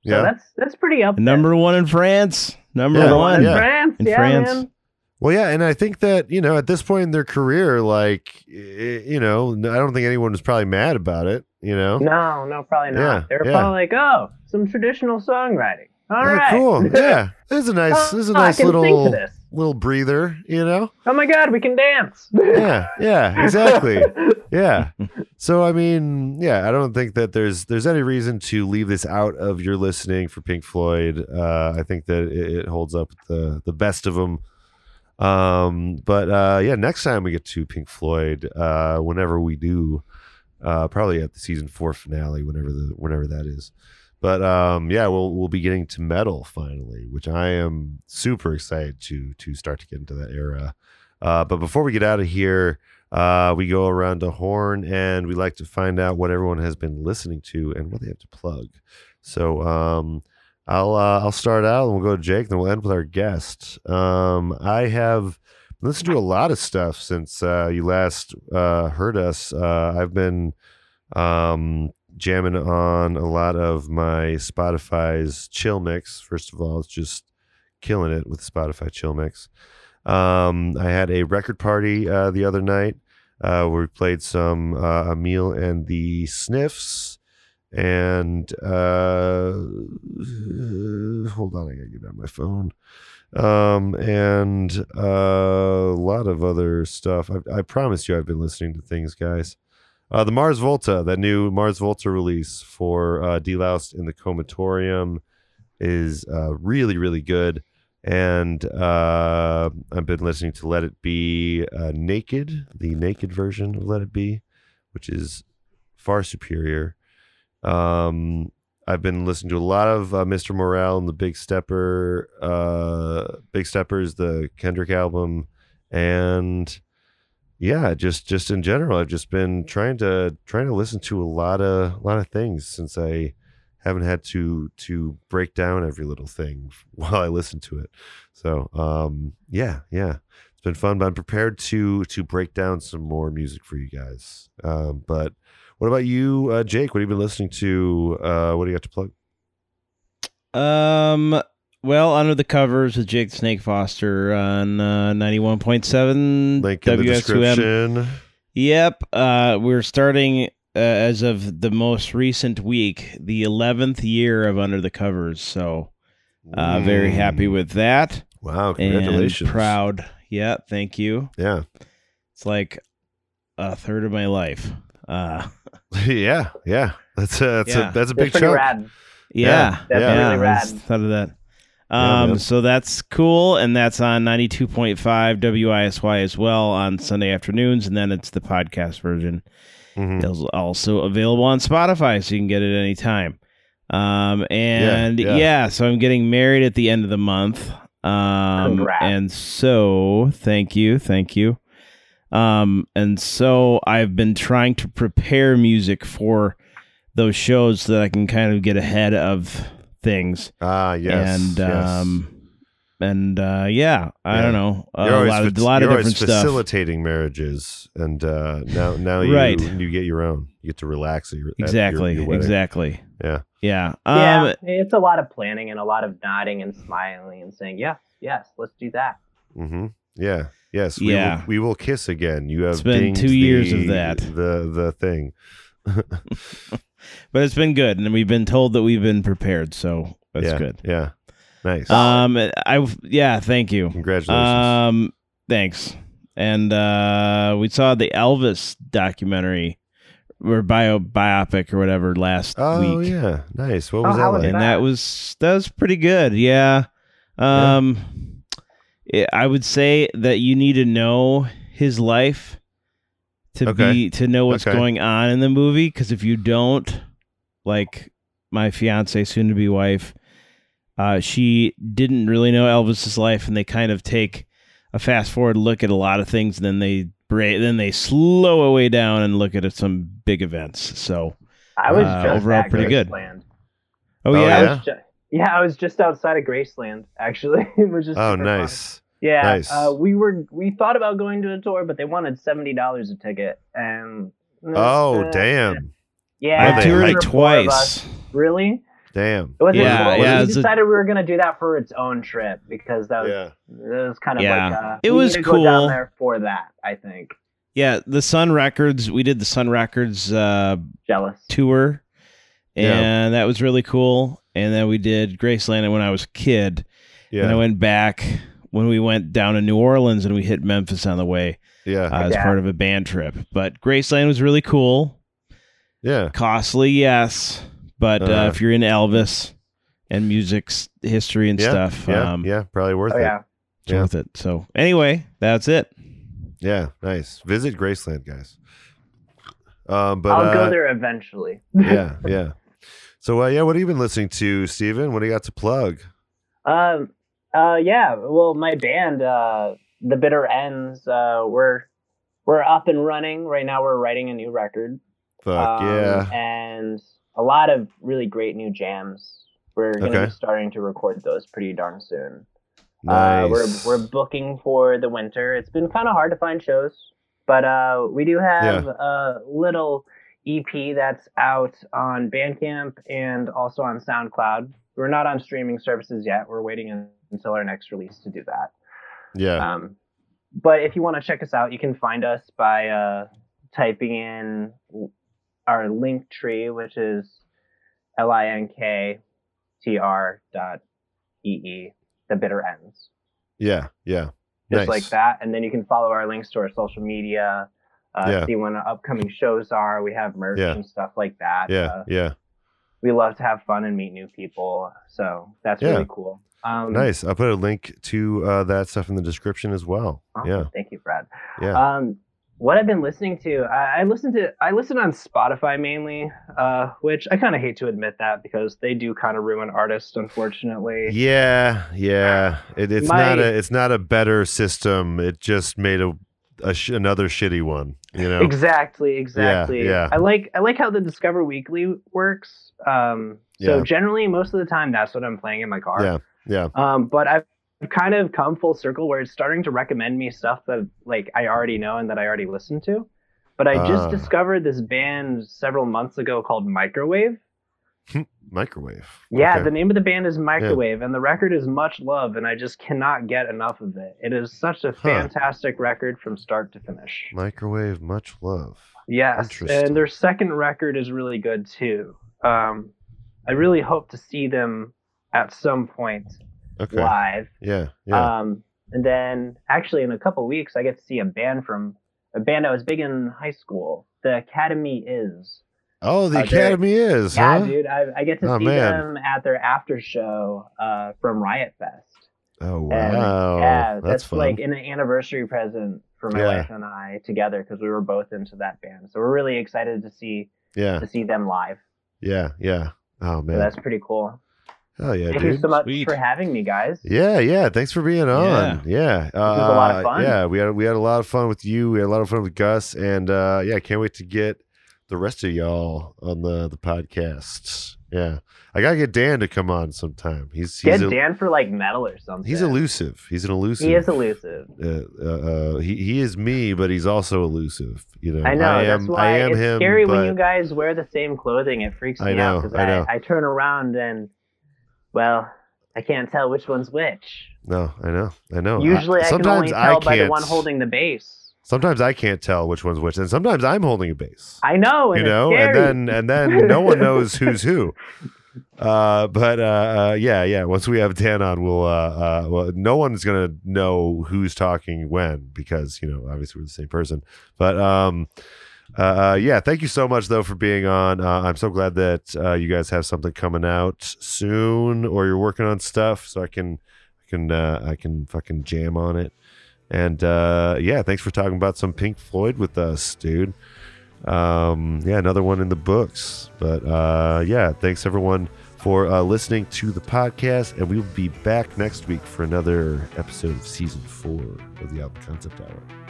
So Yeah. that's that's pretty up. there. Number one in France. Number Yeah, one. in yeah. France. In yeah, France. Well, yeah, and I think that you know at this point in their career, like you know, I don't think anyone was probably mad about it. You know, No, no, probably not. Yeah, they were yeah. probably like, oh, some traditional songwriting. All Yeah, right, cool. Yeah, this is a nice, this is a nice little little breather. You know, Oh my god, we can dance. yeah, yeah, exactly. Yeah. So I mean, yeah, I don't think that there's there's any reason to leave this out of your listening for Pink Floyd. Uh, I think that it, it holds up the the best of them. Um, but uh, yeah, next time we get to Pink Floyd, uh, whenever we do, uh, probably at the season four finale, whenever the whenever that is. But um, yeah, we'll we'll be getting to Meddle finally, which I am super excited to to start to get into that era. Uh, but before we get out of here, uh, we go around the horn and we like to find out what everyone has been listening to and what they have to plug. So um, I'll uh, I'll start out and we'll go to Jake, then we'll end with our guest. Um, I have listened to a lot of stuff since uh, you last uh, heard us. Uh, I've been um, jamming on a lot of my Spotify's chill mix. First of all, it's just killing it with Spotify chill mix. Um, I had a record party uh, the other night uh, where we played some uh, Emil and the Sniffs. And uh, hold on, I gotta get on my phone. Um, and uh, a lot of other stuff. I, I promise you, I've been listening to things, guys. Uh, the Mars Volta, that new Mars Volta release for uh, De-Loused in the Comatorium, is uh, really, really good. And uh, I've been listening to Let It Be uh, Naked, the naked version of Let It Be, which is far superior. Um, I've been listening to a lot of uh, Mr. Morale and the Big Stepper, uh, Big Steppers, the Kendrick album, and yeah, just just in general, I've just been trying to trying to listen to a lot of a lot of things since I haven't had to to break down every little thing while I listen to it. So um, yeah, yeah, it's been fun. But I'm prepared to to break down some more music for you guys. Um, but what about you, uh, Jake? What have you been listening to? Uh, what do you got to plug? Um. Well, under the covers with Jake Snake Foster on uh, ninety-one point seven Link in the description. Yep. Uh, we're starting uh, as of the most recent week, the eleventh year of Under the Covers. So, uh, very Mm. happy with that. Wow! Congratulations! And proud. Yeah. Thank you. Yeah, It's like a third of my life. Uh, yeah, yeah. That's a that's Yeah. a that's a big pretty chunk. rad. Yeah, That's Yeah. really I rad. just thought of that. Um, man. so that's cool, and that's on ninety two point five WISY as well on Sunday afternoons, and then it's the podcast version. Mhm. It's also available on Spotify, so you can get it anytime. Um, and Yeah, yeah, yeah. so I'm getting married at the end of the month. Um, Congrats. and so thank you, thank you. Um, and so I've been trying to prepare music for those shows so that I can kind of get ahead of things. Ah, yes. and yes. um, and uh, yeah, I Yeah. don't know, uh, You're a always lot of fac- a lot of you're different always stuff. facilitating marriages, and uh, now now you Right. you get your own. You get to relax at your at your- Exactly, your exactly. Yeah. yeah. Um, yeah, it's a lot of planning and a lot of nodding and smiling and saying, "Yes, yes, let's do that." Mm-hmm. Yeah. Yes. We Yeah. Will, we will kiss again. You have It's been two years of that. The the thing. but it's been good, and we've been told that we've been prepared, so that's yeah. good. Yeah. Nice. Um, I yeah, thank you. Congratulations. Um, thanks. And uh, we saw the Elvis documentary or bio biopic or whatever last oh week. yeah. Nice. What Oh, was that how was like? and that? that was that was pretty good. Yeah. Um, it- I would say that you need to know his life to Okay. be to know what's Okay. going on in the movie. Because if you don't, like my fiance, soon to be wife, uh, she didn't really know Elvis's life, and they kind of take a fast forward look at a lot of things, and then they bra- then they slow a way down and look at some big events. So, I was Uh, just overall pretty good. Graceland. oh, Oh, yeah, I yeah? was ju- yeah, I was just outside of Graceland actually. it was just Oh, nice. fun. Nice. Yeah, Nice. uh, we were we thought about going to a tour, but they wanted seventy dollars a ticket, and Oh uh, damn. yeah, I they toured like it there were four of us. twice. Really? Damn. It wasn't Yeah, cool. yeah, We it's a- decided we were gonna do that for its own trip because that was Yeah. it was kind of Yeah. like uh, It we was need to go down cool. there for that. I think Yeah, the Sun Records. We did the Sun Records uh, jealous. tour, Yeah. and that was really cool. And then we did Graceland when I was a kid, and I went back when we went down to New Orleans and we hit Memphis on the way Yeah. uh, as Yeah. part of a band trip. But Graceland was really cool. Yeah. Costly, yes, but uh, Uh-huh. if you're into Elvis and music's history and Yeah. stuff, Yeah. um, yeah. Probably worth Oh it. yeah, it's Yeah. worth it. So anyway, that's it. Yeah, nice. Visit Graceland, guys. Um, but I'll uh, go there eventually. yeah, yeah. So uh, yeah, what have you been listening to, Stephen? What do you got to plug? Um. Uh. Yeah. Well, my band, uh, the Bitter Ends, uh, we're we're up and running right now. We're writing a new record. Fuck Um, yeah. And a lot of really great new jams. We're going to Okay. be starting to record those pretty darn soon. Nice. Uh, we're we're booking for the winter. It's been kind of hard to find shows, but uh, we do have a little EP that's out on Bandcamp and also on SoundCloud. We're not on streaming services yet. We're waiting in, until our next release to do that. yeah. Um, but if you want to check us out, you can find us by uh, typing in our link tree, which is L I N K T R dot E E, the bitter ends. yeah. Yeah. Just Nice. like that. And then you can follow our links to our social media, uh, Yeah. see when our upcoming shows are. We have merch Yeah. and stuff like that. Yeah. Uh, Yeah. we love to have fun and meet new people. So that's Yeah. really cool. Um, Nice. I'll put a link to uh, that stuff in the description as well. awesome. Yeah. Thank you, Brad. Yeah. Um, what I've been listening to, I, I listen to, I listen on Spotify mainly, uh, which I kind of hate to admit that because they do kind of ruin artists, unfortunately. Yeah, yeah. It, it's My- not a it's not a better system. It just made a, a sh- another shitty one. You know. Exactly, exactly. yeah. I like, I like how the Discover Weekly works. Um, so Yeah. generally, most of the time, that's what I'm playing in my car. Yeah. Yeah. Um, but I've kind of come full circle where it's starting to recommend me stuff that like I already know and that I already listened to. But I just Ah. discovered this band several months ago called Microwave. Microwave. Yeah, Okay. the name of the band is Microwave, and the record is Much Love, and I just cannot get enough of it. It is such a fantastic record from start to finish. Microwave. Much love. Yes, and their second record is really good too. Um, I really hope to see them at some point Okay. live. Yeah. Yeah. Um, and then actually in a couple weeks, I get to see a band from a band I was big in high school. The Academy is. Oh, the Uh, Academy is, Yeah, huh? dude, I, I get to Oh, see man. them at their after show uh, from Riot Fest. Oh wow! And, yeah, that's, that's, like an anniversary present for my Yeah. wife and I together because we were both into that band. So we're really excited to see yeah, to see them live. yeah, yeah. Oh So man, that's pretty cool. Oh yeah, Thank you so much Sweet. for having me, guys. Yeah, yeah. Thanks for being on. Yeah, uh, was a lot of fun. Yeah, we had we had a lot of fun with you. We had a lot of fun with Gus, and uh, yeah, I can't wait to get the rest of y'all on the the podcast. Yeah, I gotta get Dan to come on sometime. He's he's Get a, Dan for like metal or something. he's elusive. He's an elusive. He is elusive. Uh, uh, uh, he he is me, but he's also elusive. You know, I know. I that's why I am it's him. scary but when you guys wear the same clothing. It freaks me I know, out because I know. I, I turn around and, well, I can't tell which one's which. no, I know, I know. Usually, I, can sometimes only tell by the one holding the bass. Sometimes I can't tell which one's which, and sometimes I'm holding a bass. I know, and you know, and then and then no one knows who's who. Uh, but uh, uh, yeah, yeah. Once we have Dan on, we'll uh, uh, well, no one's gonna know who's talking when because you know obviously we're the same person. But um, uh, yeah, thank you so much though for being on. Uh, I'm so glad that uh, you guys have something coming out soon, or you're working on stuff, so I can I can uh, I can fucking jam on it. And uh, yeah, thanks for talking about some Pink Floyd with us, dude um yeah another one in the books but uh yeah thanks everyone for uh listening to the podcast and we will be back next week for another episode of season four of the album concept hour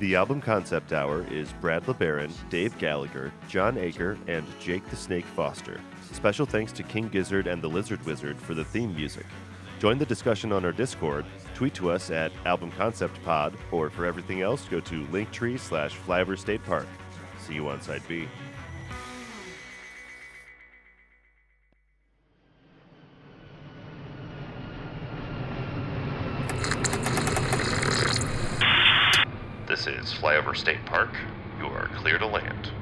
the album concept hour is brad lebaron dave gallagher john aker and jake the snake foster special thanks to king gizzard and the lizard wizard for the theme music Join the discussion on our Discord, tweet to us at Album Concept Pod, or for everything else, go to linktree slash Flyover State Park. See you on Side B. This is Flyover State Park. You are clear to land.